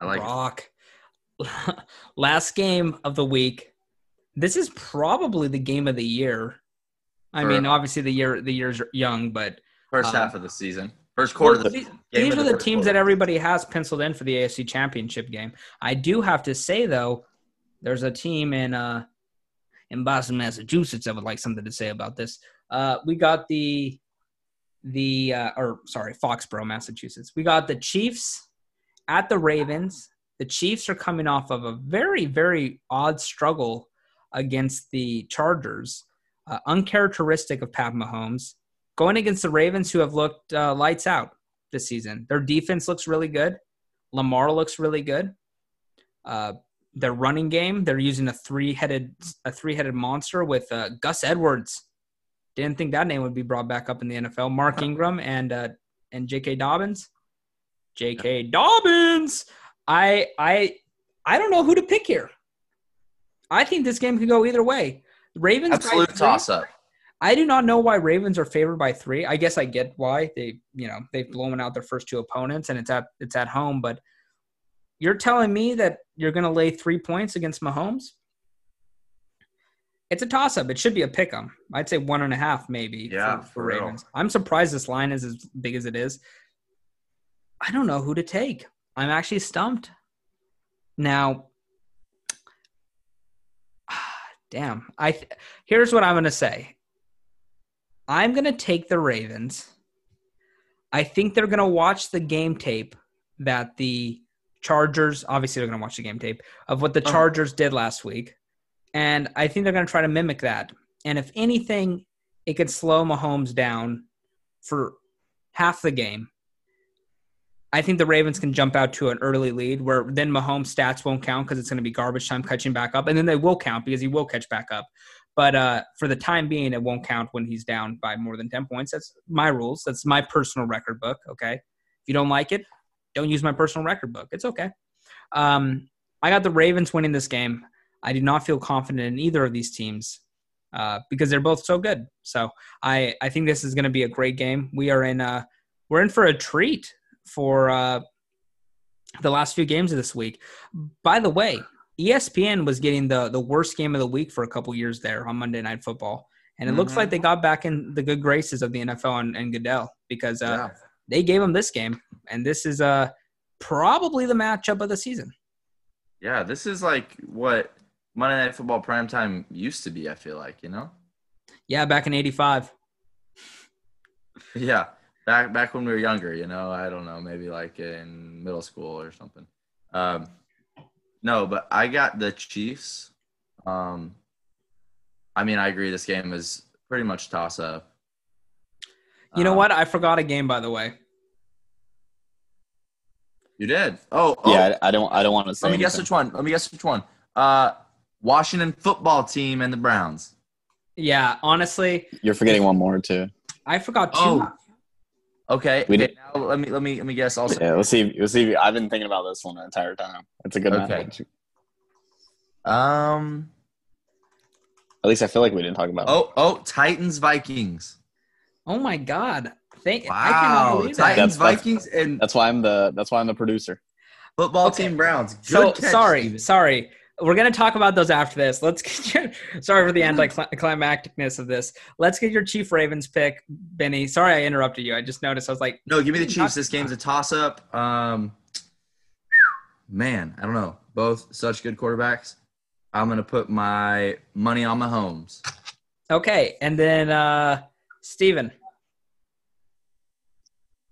I like it. Brock. (laughs) last game of the week. This is probably the game of the year. I mean, obviously the year the year's are young, but first Um, half of the season, first quarter. Well, of the, these, these are the the teams quarter. that everybody has penciled in for the AFC Championship game. I do have to say though, there's a team in uh in Boston, Massachusetts that would like something to say about this. Uh, we got the the uh, or sorry, Foxborough, Massachusetts. We got the Chiefs at the Ravens. The Chiefs are coming off of a very very odd struggle against the Chargers, uh, uncharacteristic of Pat Mahomes going against the Ravens, who have looked uh, lights out this season. Their defense looks really good. Lamar looks really good. Uh, their running game, they're using a three-headed a three-headed monster with uh, Gus Edwards. Didn't think that name would be brought back up in the NFL. Mark Ingram and uh, and J.K. Dobbins. J.K. Dobbins. I I I don't know who to pick here. I think this game could go either way. Ravens absolute toss up. I do not know why Ravens are favored by three. I guess I get why they, you know, they've blown out their first two opponents and it's at it's at home. But you're telling me that you're going to lay three points against Mahomes? It's a toss up. It should be a pick 'em. I'd say one and a half maybe. Yeah, for, for. Ravens. I'm surprised this line is as big as it is. I don't know who to take. I'm actually stumped. Now, damn. I th- here's what I'm going to say. I'm going to take the Ravens. I think they're going to watch the game tape that the Chargers, obviously, they're going to watch the game tape of what the Uh-huh. Chargers did last week. And I think they're going to try to mimic that. And if anything, it could slow Mahomes down for half the game. I think the Ravens can jump out to an early lead where then Mahomes' stats won't count because it's going to be garbage time catching back up. And then they will count because he will catch back up. But uh, for the time being, it won't count when he's down by more than 10 points. That's my rules. That's my personal record book. Okay. If you don't like it, don't use my personal record book. It's okay. Um, I got the Ravens winning this game. I do not feel confident in either of these teams uh, because they're both so good. So I, I think this is going to be a great game. We are in uh, we're in for a treat for uh, the last few games of this week. By the way, ESPN was getting the the worst game of the week for a couple years there on Monday Night Football, and it looks Mhm. like they got back in the good graces of the NFL and, and Goodell because uh, yeah. they gave them this game, and this is uh probably the matchup of the season. yeah, this is like what Monday Night Football primetime used to be. I feel like you know. Yeah, back in '85. (laughs) Yeah, back back when we were younger, you know. I don't know, maybe like in middle school or something. Um, no, but I got the Chiefs. Um, I mean, I agree. This game is pretty much toss up. You know Um, what? I forgot a game, by the way. You did. Oh, oh Yeah, I, I don't. I don't want to say. Let me guess which one. Let me guess which one. Uh, Washington football team and the Browns. Yeah, honestly, You're forgetting one more too. I forgot two. Oh. Okay. We okay, did- now let me let me let me guess also. Yeah, let's see. Let's see. I've been thinking about this one the entire time. It's a good Okay. match. Um. At least I feel like we didn't talk about. it. Oh oh Titans Vikings. Oh my god! Thank I cannot Wow. believe that. Titans That's- that's- Vikings and That's why I'm the. That's why I'm the producer. football Okay. team Browns. Good So catch, sorry, Stephen. sorry. We're gonna talk about those after this. Let's get (laughs) your, sorry for the anticlimacticness of this. Let's get your Chief Ravens pick, Benny. Sorry I interrupted you. I just noticed. I was like, No, give me the Chiefs. This game's a toss up. Um, man, I don't know. Both such good quarterbacks. I'm gonna put my money on Mahomes. okay. And then uh Stephen.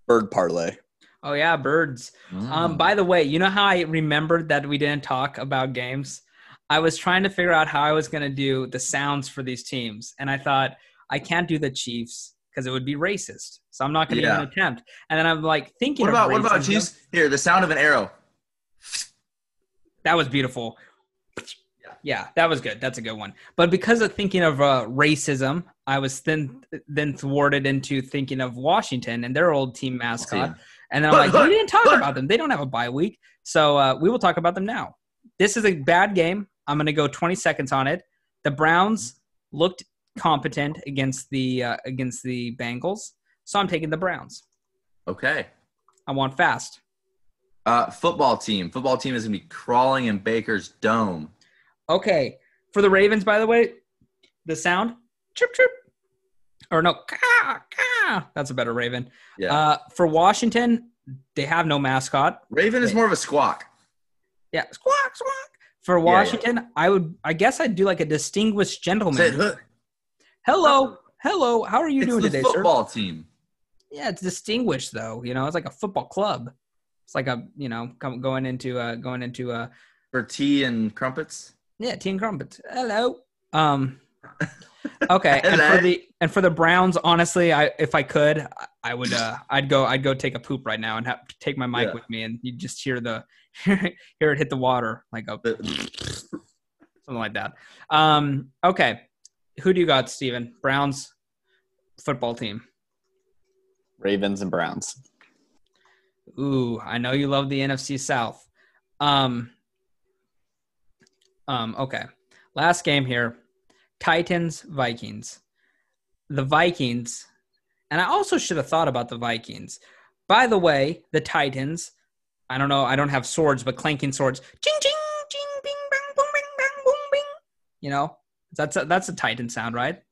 Bird parlay. Oh yeah, birds. Mm. Um, by the way, you know how I remembered that we didn't talk about games? I was trying to figure out how I was going to do the sounds for these teams, and I thought I can't do the Chiefs because it would be racist. So I'm not going to Yeah. even attempt. And then I'm like thinking, what about what about. Chiefs? Here, the sound of an arrow. That was beautiful. Yeah. Yeah, that was good. That's a good one. But because of thinking of uh, racism, I was then then thwarted into thinking of Washington and their old team mascot. And then I'm like, we didn't talk about them. They don't have a bye week. So uh, we will talk about them now. This is a bad game. I'm going to go 20 seconds on it. The Browns looked competent against the uh, against the Bengals, so I'm taking the Browns. Okay. I want fast. Uh, football team. Football team is gonna be crawling in Baker's dome. Okay, for the Ravens, by the way, the sound chirp chirp, or no, caw, caw. That's a better Raven. Yeah. Uh, for Washington, they have no mascot. Raven is more of a squawk. Yeah, squawk squawk. For yeah. Washington, I would, I guess, I'd do like a distinguished gentleman. Say "Huh." Hello, hello. How are you It's doing today, sir? football team. Yeah, it's distinguished though. You know, it's like a football club. It's like a you know come, going into uh going into uh For tea and crumpets. yeah tea and crumpets. Hello. Um. Okay, (laughs) and for the and for the Browns, honestly, I if I could, I- I would uh I'd go I'd go take a poop right now and have take my mic Yeah. with me and you'd just hear the (laughs) hear it hit the water like a The- something like that. Um. Okay, who do you got, Stephen? Browns football team. Ravens and Browns. Ooh, I know you love the NFC South. Um, um, okay. Last game here. Titans, Vikings. The Vikings, and I also should have thought about the Vikings. By the way, the Titans, I don't know, I don't have swords, but clanking swords. Ching ching ching bing bang boom bing bang boom bing. You know? That's a, that's a Titan sound, right?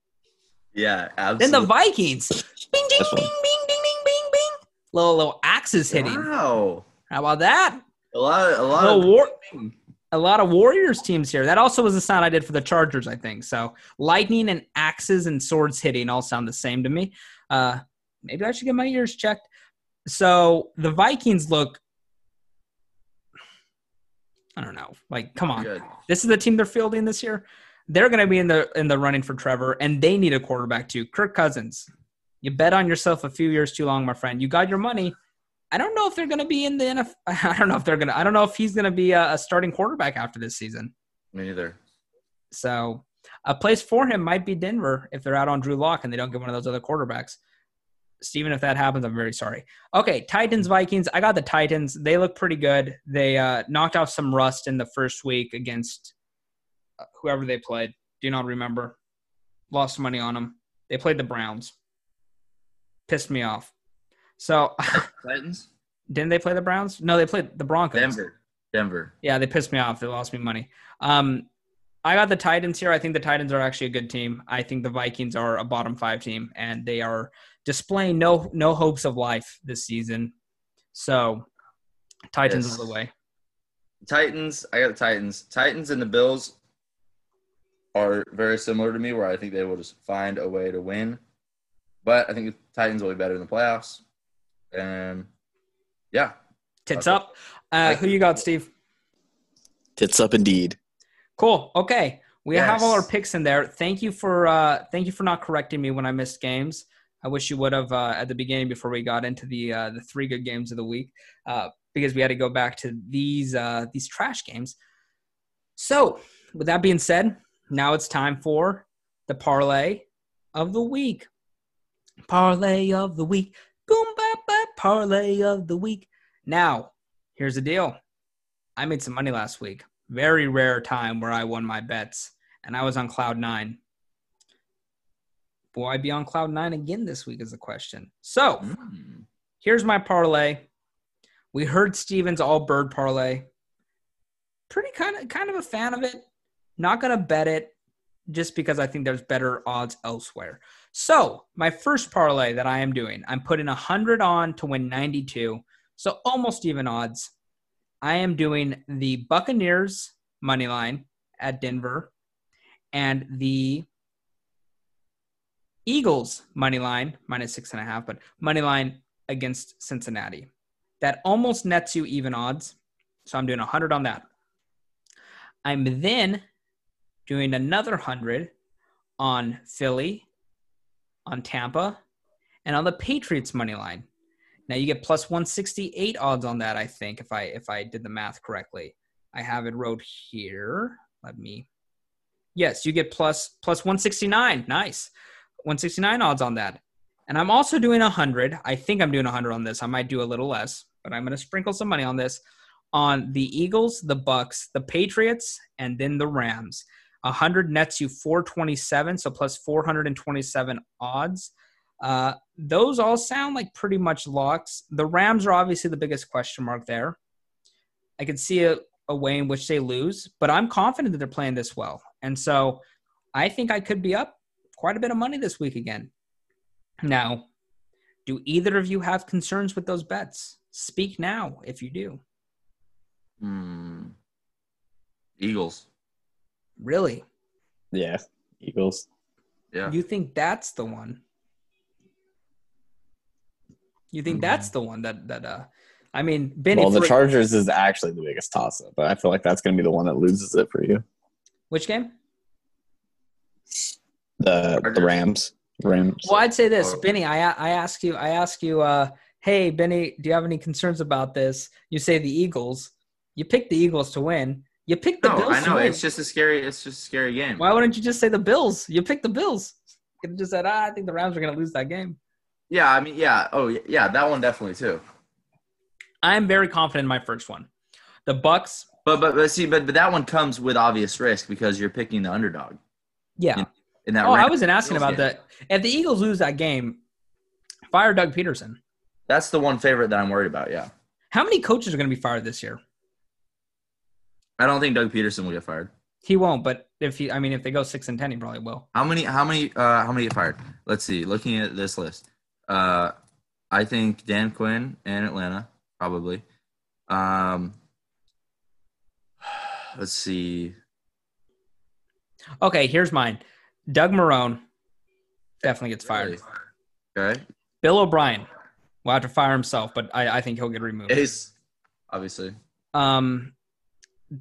yeah, absolutely. Then the. Vikings. Bing ding bing bing ding ding bing bing. Little little axes hitting. Wow. How about that? A lot, a lot Little of war, a lot of Warriors teams here. That also was a sound I did for the Chargers, I think. So lightning and axes and swords hitting all sound the same to me. Uh, maybe I should get my ears checked. So the Vikings look. I don't know. Like, come on. good. This is the team they're fielding this year. They're going to be in the in the running for Trevor, and they need a quarterback too. Kirk Cousins. You bet on yourself a few years too long, my friend. You got your money. I don't know if they're going to be in the NFL. (laughs) I don't know if they're going to. I don't know if he's going to be a, a starting quarterback after this season. Me neither. So a place for him might be Denver if they're out on Drew Lock and they don't get one of those other quarterbacks. Stephen, if that happens, I'm very sorry. Okay, Titans, Vikings. I got the Titans. They look pretty good. They uh, knocked off some rust in the first week against uh, whoever they played. Do not remember. Lost money on them. They played the Browns. Pissed me off. So (laughs) Titans, didn't they play the Browns? No, they played the Broncos. Denver, Denver. Yeah, they pissed me off. They lost me money. Um, I got the Titans here. I think the Titans are actually a good team. I think the Vikings are a bottom five team, and they are displaying no no hopes of life this season. So, Titans Yes. all the way. Titans. I got the Titans. Titans and the Bills are very similar to me, where I think they will just find a way to win. But I think the Titans will be better in the playoffs. And yeah, Tits Okay. up. Uh, who you got, Steve? Tits up indeed. Cool. Okay, we have all our picks in there. Thank you for uh, thank you for not correcting me when I missed games. I wish you would have uh, at the beginning before we got into the uh, the three good games of the week uh, because we had to go back to these uh, these trash games. So, with that being said, now it's time for the parlay of the week. Parlay of the week. Boom, bap, bap, parlay of the week. Now, here's the deal. I made some money last week. Very rare time where I won my bets, and I was on cloud nine. Will I be on cloud nine again this week? Is the question. So Mm. here's my parlay. We heard Stephen's all bird parlay. Pretty kind of kind of a fan of it. Not gonna bet it just because I think there's better odds elsewhere. So my first parlay that I am doing, I'm putting hundred on to win 92. So almost even odds. I am doing the Buccaneers money line at Denver and the Eagles money line minus six and a half, but money line against Cincinnati. That almost nets you even odds. So I'm doing 100 on that. I'm then doing another 100 on Philly, on Tampa, and on the Patriots money line. Now you get plus 168 odds on that, I think, if I if I did the math correctly. I have it wrote here. Let me Yes, you get plus plus 169. Nice. 169 odds on that. And I'm also doing 100. I think I'm doing 100 on this. I might do a little less, but I'm going to sprinkle some money on this on the Eagles, the Bucks, the Patriots, and then the Rams. 100 nets you 427, so plus 427 odds. Uh, those all sound like pretty much locks. The Rams are obviously the biggest question mark there. I can see a, a way in which they lose, but I'm confident that they're playing this well. And so I think I could be up quite a bit of money this week again. Now, do either of you have concerns with those bets? Speak now if you do. Mm. Eagles. Really? Yeah, Eagles. Yeah. You think that's the one? You think Mm-hmm. that's the one that that uh I mean Benny well, the for- Chargers is actually the biggest toss up, but I feel like that's going to be the one that loses it for you. which game? The the Rams. Rams. Well, I'd say this, Oh. Benny. I I ask you, I ask you, uh, hey, Benny, do you have any concerns about this? You say the Eagles. You picked the Eagles to win. You picked the No, Bills I know. It's just a scary. It's just a scary game. Why wouldn't you just say the Bills? You picked the Bills. You could have just said, ah, I think the Rams are going to lose that game. Yeah, I mean, yeah. Oh, yeah, yeah. That one definitely too. I'm very confident in my first one. The Bucks, But but but see, but but that one comes with obvious risk because you're picking the underdog yeah. in that. Oh, I wasn't asking Bills about game. that. If the Eagles lose that game, fire Doug Pederson. That's the one favorite that I'm worried about. Yeah, How many coaches are going to be fired this year? I don't think Doug Pederson will get fired. He won't, but if he, I mean, if they go six and ten, he probably will. How many? How many? Uh, how many get fired? Let's see. Looking at this list, uh, I think Dan Quinn and Atlanta probably. Um, let's see. Okay, here's mine. Doug Marrone definitely gets fired. Okay. Bill O'Brien will have to fire himself, but I, I think he'll get removed. Ace, obviously. Um,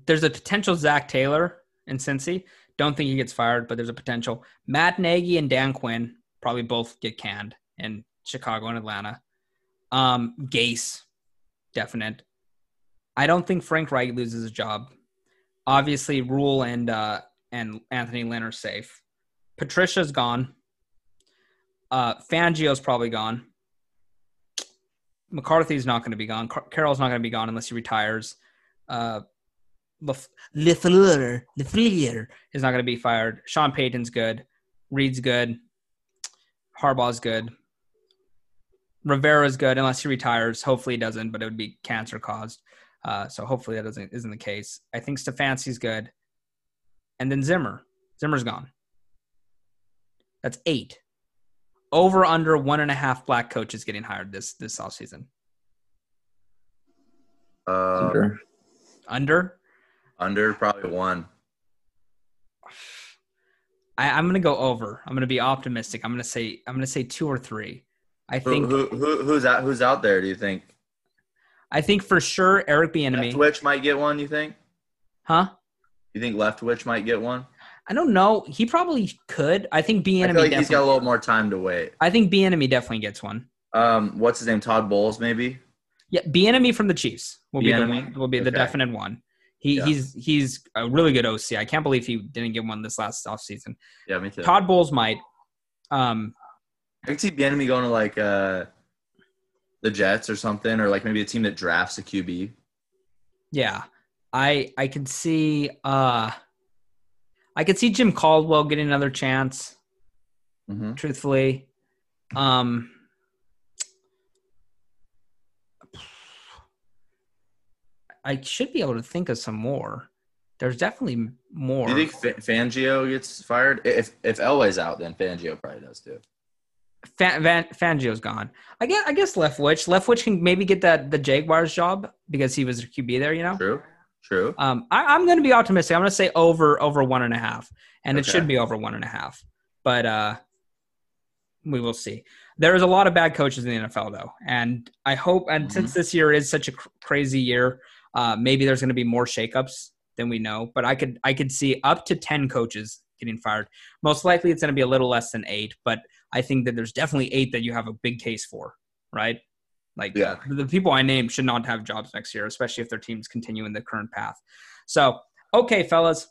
there's a potential Zac Taylor in Cincy. Don't think he gets fired, but there's a potential. Matt Nagy and Dan Quinn probably both get canned in Chicago and Atlanta. Um, Gase, definite. I don't think Frank Reich loses his job. Obviously, Rhule and uh, and Anthony Lynn are safe. Patricia's gone. Uh, Fangio's probably gone. McCarthy's not going to be gone. Car- Carroll's not going to be gone unless he retires. Uh, Lef- LaFleur, LaFleur is not going to be fired. Sean Payton's good. Reid's good. Harbaugh's good. Rivera's good unless he retires. Hopefully he doesn't, but it would be cancer caused. Uh, so hopefully that doesn't isn't the case. I think Stefanski's good. And then Zimmer. Zimmer's gone. That's eight. Over under one and a half black coaches getting hired this this offseason. Uh, Under. Under? Under probably one. I, I'm gonna go over. I'm gonna be optimistic. I'm gonna say I'm gonna say two or three. I think who, who who's out? Who's out there? Do you think? I think for sure Eric Bieniemy. Leftwich might get one. You think? Huh? You think Left Leftwich might get one? I don't know. He probably could. I think I Bieniemy feel like he's got a little more time to wait. I think B. Bieniemy definitely gets one. Um, what's his name? Todd Bowles, maybe. Yeah, B. Bieniemy from the Chiefs will be the one, will be the definite one. He Yeah. he's he's a really good OC. I can't believe he didn't get one this last offseason. Yeah, me too. Todd Bowles might. Um, I can see Bieniemy going to like uh, the Jets or something, or like maybe a team that drafts a QB. yeah, I I can see. Uh, I could see Jim Caldwell getting another chance. Mm-hmm. Truthfully, um, I should be able to think of some more. There's definitely more. Do you think Fa- Fangio gets fired? If if Elway's out, then Fangio probably does too. Fan, Van, Fangio's gone. I guess I guess Leftwich. Leftwich can maybe get that the Jaguars job because he was a QB there. You know. True, true. Um, I, I'm going to be optimistic. I'm going to say over over one and a half, and it should be over one and a half. But uh, we will see. There is a lot of bad coaches in the NFL though, and I hope. And Mhm. since this year is such a cr- crazy year, uh, maybe there's going to be more shakeups than we know. But I could I could see up to ten coaches getting fired. Most likely, it's going to be a little less than eight, but I think that there's definitely eight that you have a big case for, right? Like Yeah. the, the people I named should not have jobs next year, especially if their teams continue in the current path. So, okay, fellas,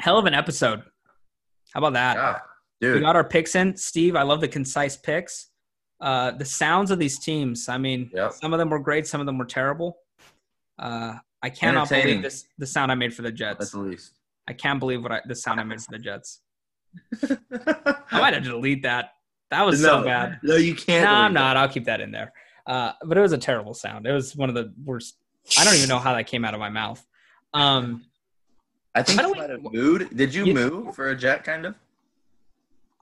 hell of an episode. How about that? Yeah, We got our picks in. Steve, I love the concise picks. Uh, the sounds of these teams. I mean, Yep. some of them were great, some of them were terrible. Uh, I cannot believe this. The sound I made for the Jets. That's the least. I can't believe what I, the sound I made for the Jets. (laughs) I might have to delete that. That was so bad. No, you can't. No, I'm delete that. not. I'll keep that in there. Uh, but it was a terrible sound. It was one of the worst. I don't even know how that came out of my mouth. Um, I think you way- might have. Did you You- moo for a jet, kind of?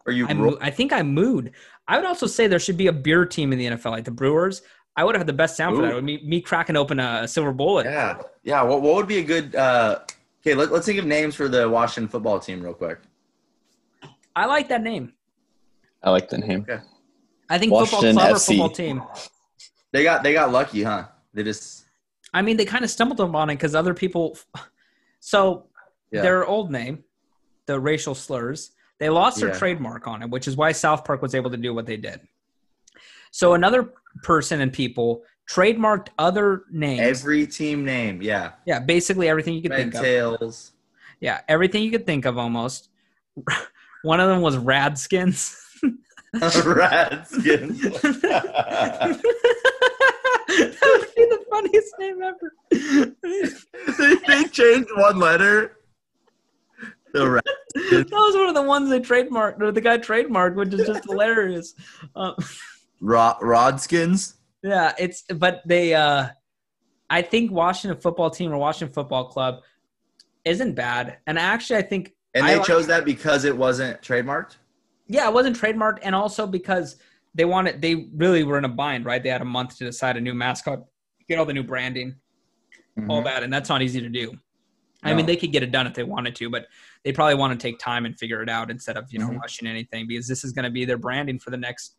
Or you? I, mo- I think I mooed. I would also say there should be a beer team in the NFL, like the Brewers. I would have had the best sound for that. It would be me cracking open a, a silver bullet. yeah, yeah. What, what would be a good? Uh, okay, let, let's think of names for the Washington football team real quick. I like that name. I like the name. I think Washington football club FC. or football team. They got they got lucky, huh? They just I mean, they kind of stumbled upon it because other people. (laughs) So yeah. their old name, the racial slurs, they lost their Yeah. trademark on it, which is why South Park was able to do what they did. So another person and people trademarked other names. every team name. Yeah, yeah, basically everything you could Red think of. tails. Yeah, everything you could think of almost. (laughs) One of them was Radskins. (laughs) Redskins. (laughs) that would be the funniest name ever. they, changed one letter. The Red- that was one of the ones they trademarked, or the guy trademarked, which is just hilarious. Um, Rod, Rodskins. yeah, it's but they. uh I think Washington football team or Washington football club isn't bad, and actually, I think And they like- chose that because it wasn't trademarked. yeah, it wasn't trademarked, and also because they wanted they really were in a bind, right? They had a month to decide a new mascot, get all the new branding, all Mhm. that, and that's not easy to do. I mean, they could get it done if they wanted to, but they probably want to take time and figure it out instead of you know Mhm. rushing anything because this is going to be their branding for the next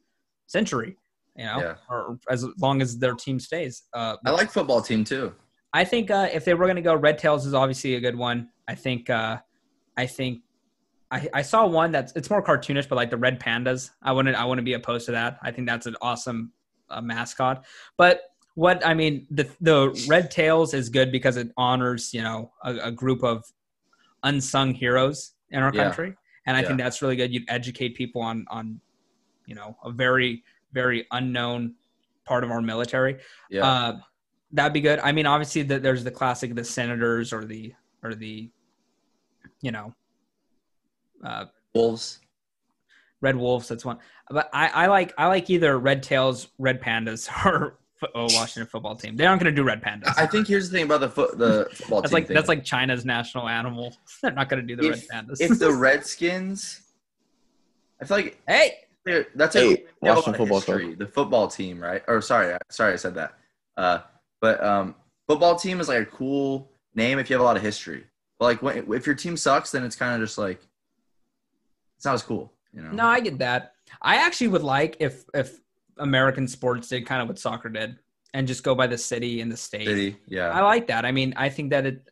century, you know, Yeah. or as long as their team stays. Uh, I like football team too. I think uh, if they were going to go, Red Tails is obviously a good one. I think. Uh, I think. I, I saw one that's it's more cartoonish, but like the red pandas. I wouldn't. I wouldn't be opposed to that. I think that's an awesome uh, mascot. But what I mean, the the red tails is good because it honors you know a, a group of unsung heroes in our Yeah. country, and I Yeah. think that's really good. You'd educate people on on you know a very very unknown part of our military. Yeah. Uh, that'd be good. I mean, obviously, the, there's the classic, the senators or the or the, you know, uh, Wolves. red wolves. That's one. But I, I like I like either red tails, red pandas, (laughs) or oh, Washington football team. They aren't going to do red pandas. I think here's the thing about the foot the football that's team like thing. that's like China's national animal. (laughs) They're not going to do the if, red pandas. if the (laughs) Redskins, I feel like hey, they're- that's Hey, a they have Washington lot of Football Club. history. The football team, right? Or sorry, sorry, I said that. Uh, but um, football team is like a cool name if you have a lot of history. But like when, if your team sucks, then it's kind of just like it's not as cool, you know. no, I get that. I actually would like if if American sports did kind of what soccer did and just go by the city and the state. City, yeah. I like that. I mean, I think that it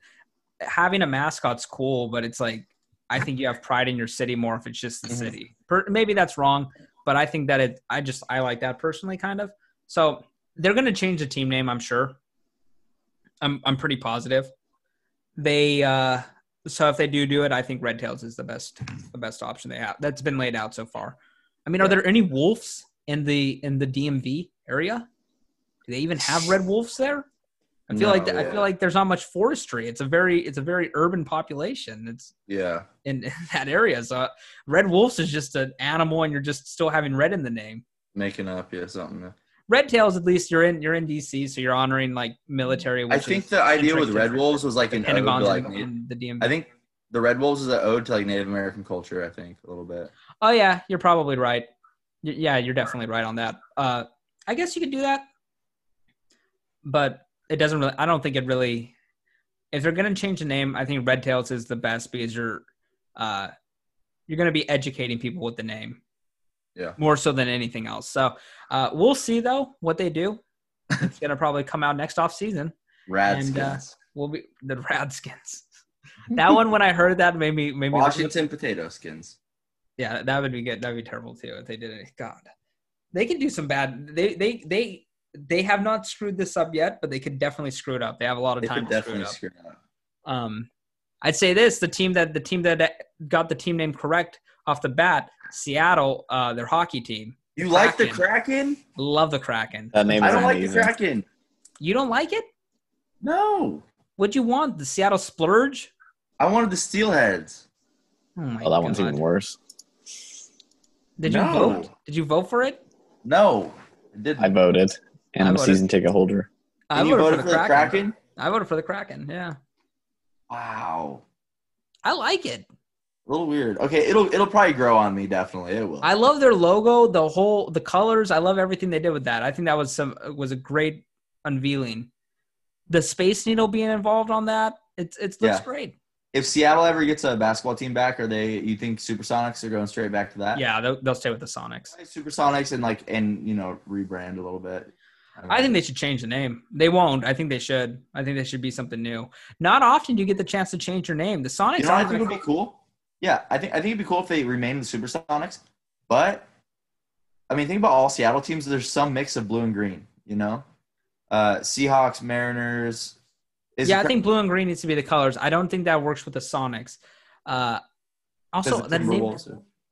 having a mascot's cool, but it's like I think you have pride in your city more if it's just the Mhm. city. Per, maybe that's wrong, but I think that it. I just I like that personally, kind of. So they're going to change the team name, I'm sure. I'm I'm pretty positive. they uh so if they do do it, I think Red Tails is the best the best option they have. That's been laid out so far. I mean, are there any wolves in the in the DMV area? Do they even have red wolves there? I feel like No. I feel like there's not much forestry. It's a very it's a very urban population. It's Yeah. in, (laughs) in that area. So red wolves is just an animal, and you're just still having red in the name. Making up, yeah, something. Red tails, at least you're in you're in DC, so you're honoring like military. I think the idea with Red Wolves was like an ode to like. in the DMV. I think the Red Wolves is an ode to like Native American culture. I think a little bit. Oh yeah, you're probably right. Y- Yeah, you're definitely right on that. Uh, I guess you could do that, but it doesn't really. I don't think it really. If they're gonna change the name, I think Red Tails is the best because you're, uh, you're gonna be educating people with the name. Yeah. More so than anything else. So uh, we'll see though what they do. It's gonna probably come out next off season. Rad And, uh. We'll be the Radskins. that one when I heard that made me made me Washington potato skins. yeah, that would be good. That'd be terrible too if they did it. God, they can do some bad. They they they they have not screwed this up yet, but they could definitely screw it up. They have a lot of They time could to screw definitely it up. screw it up. Um, I'd say this: the team that the team that got the team name correct off the bat, Seattle, uh, their hockey team. You like the Kraken. Kraken? Love the Kraken. That name I don't like the amazing. Kraken. You don't like it? No, What'd you want? The Seattle Splurge? I wanted the Steelheads. Oh my Oh, that one's even worse. Did you vote? Did you vote for it? No, it didn't. I voted, and I I'm a season ticket holder. I and voted voted for the Kraken? I voted for the Kraken. Yeah, Wow, I like it. a little weird. Okay, it'll it'll probably grow on me. Definitely, it will. I love their logo, the whole the colors. I love everything they did with that. I think that was some was a great unveiling. The Space Needle being involved on that, it's it looks Yeah. great. if Seattle ever gets a basketball team back, are they? You think Supersonics are going straight back to that? Yeah, they'll, they'll stay with the Sonics. Supersonics and like and you know rebrand a little bit. I think they should change the name. They won't. I think they should. I think they should be something new. Not often do you get the chance to change your name. The Sonics. You know, I think would be cool. Yeah, I think I think it'd be cool if they remain the Supersonics. But I mean, think about all Seattle teams. There's some mix of blue and green. You know, uh, Seahawks, Mariners. Is yeah, I think blue and green needs to be the colors. I don't think that works with the Sonics. Uh, also, the name.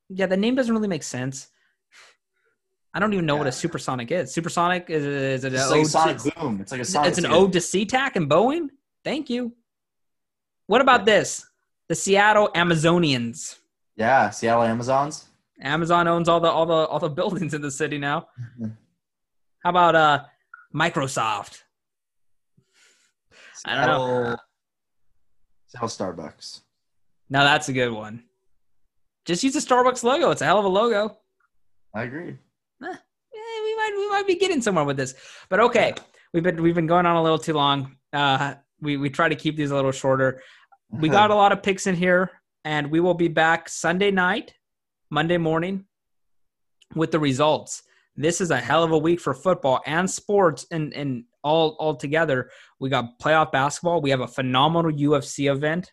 Yeah, the name doesn't really make sense. I don't even know what a supersonic is. Supersonic is is it It's like Sonic to, Boom. It's like a Sonic. it's an it's like a- ode to SeaTac and Boeing. Thank you. What about this? The Seattle Amazonians. Yeah, Seattle Amazons. Amazon owns all the all the all the (laughs) buildings in the city now. How about uh Microsoft? I don't know. Seattle, Seattle Starbucks. Now that's a good one. Just use the Starbucks logo. It's a hell of a logo. I agree. We might we might be getting somewhere with this. But okay, we've been we've been going on a little too long. Uh, we we try to keep these a little shorter. We (laughs) got a lot of picks in here, and we will be back Sunday night, Monday morning, with the results. This is a hell of a week for football and sports, and and all all together. We got playoff basketball. We have a phenomenal UFC event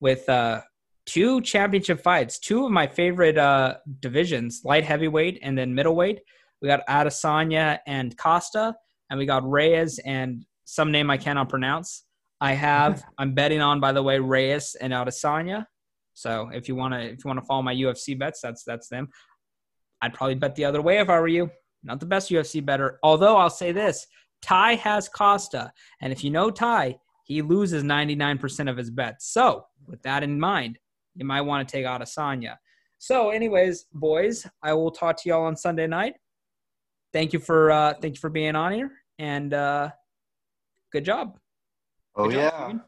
with uh, two championship fights, two of my favorite uh, divisions, light heavyweight and then middleweight. We got Adesanya and Costa, and we got Reyes and some name I cannot pronounce. I have. (laughs) I'm betting on, by the way, Reyes and Adesanya. So if you want to, if you want to follow my UFC bets, that's that's them. I'd probably bet the other way if I were you. Not the best UFC bettor. Although I'll say this: Ty has Costa, and if you know Ty, he loses 99% of his bets. So with that in mind, you might want to take Adesanya. So, anyways, boys, I will talk to y'all on Sunday night. Thank you for uh, thank you for being on here, and uh, good job. Oh Good job, yeah. Stephen.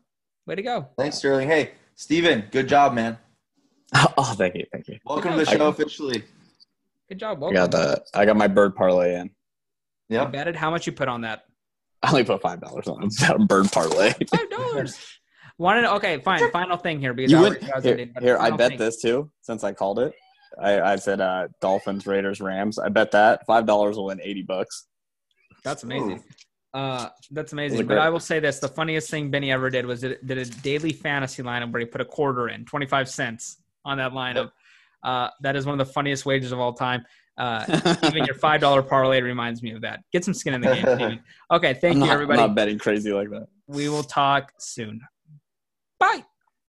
Way to go. Thanks, Sterling. Hey, Stephen, good job, man. (laughs) Oh, thank you, thank you. Welcome to the job. show officially. Good job. I Welcome. got the I got my bird parlay in. You Yep. betted how much you put on that? I only put five dollars on (laughs) a bird parlay. (laughs) Five dollars. Want to? Okay, fine. Final thing here because You I win already- I was here. here I bet thing. this too since I called it. I, I said uh, Dolphins, Raiders, Rams. I bet that five dollars will win eighty bucks. That's amazing. Uh, that's amazing. But? I will say this: the funniest thing Benny ever did was did, did a daily fantasy lineup where he put a quarter in, twenty five cents on that lineup. Uh, that is one of the funniest wages of all time. Uh, even your (laughs) five dollar parlay reminds me of that. Get some skin in the game. Stephen. (laughs) Okay, thank I'm you, not, everybody. I'm not betting crazy like that. We will talk soon. Bye.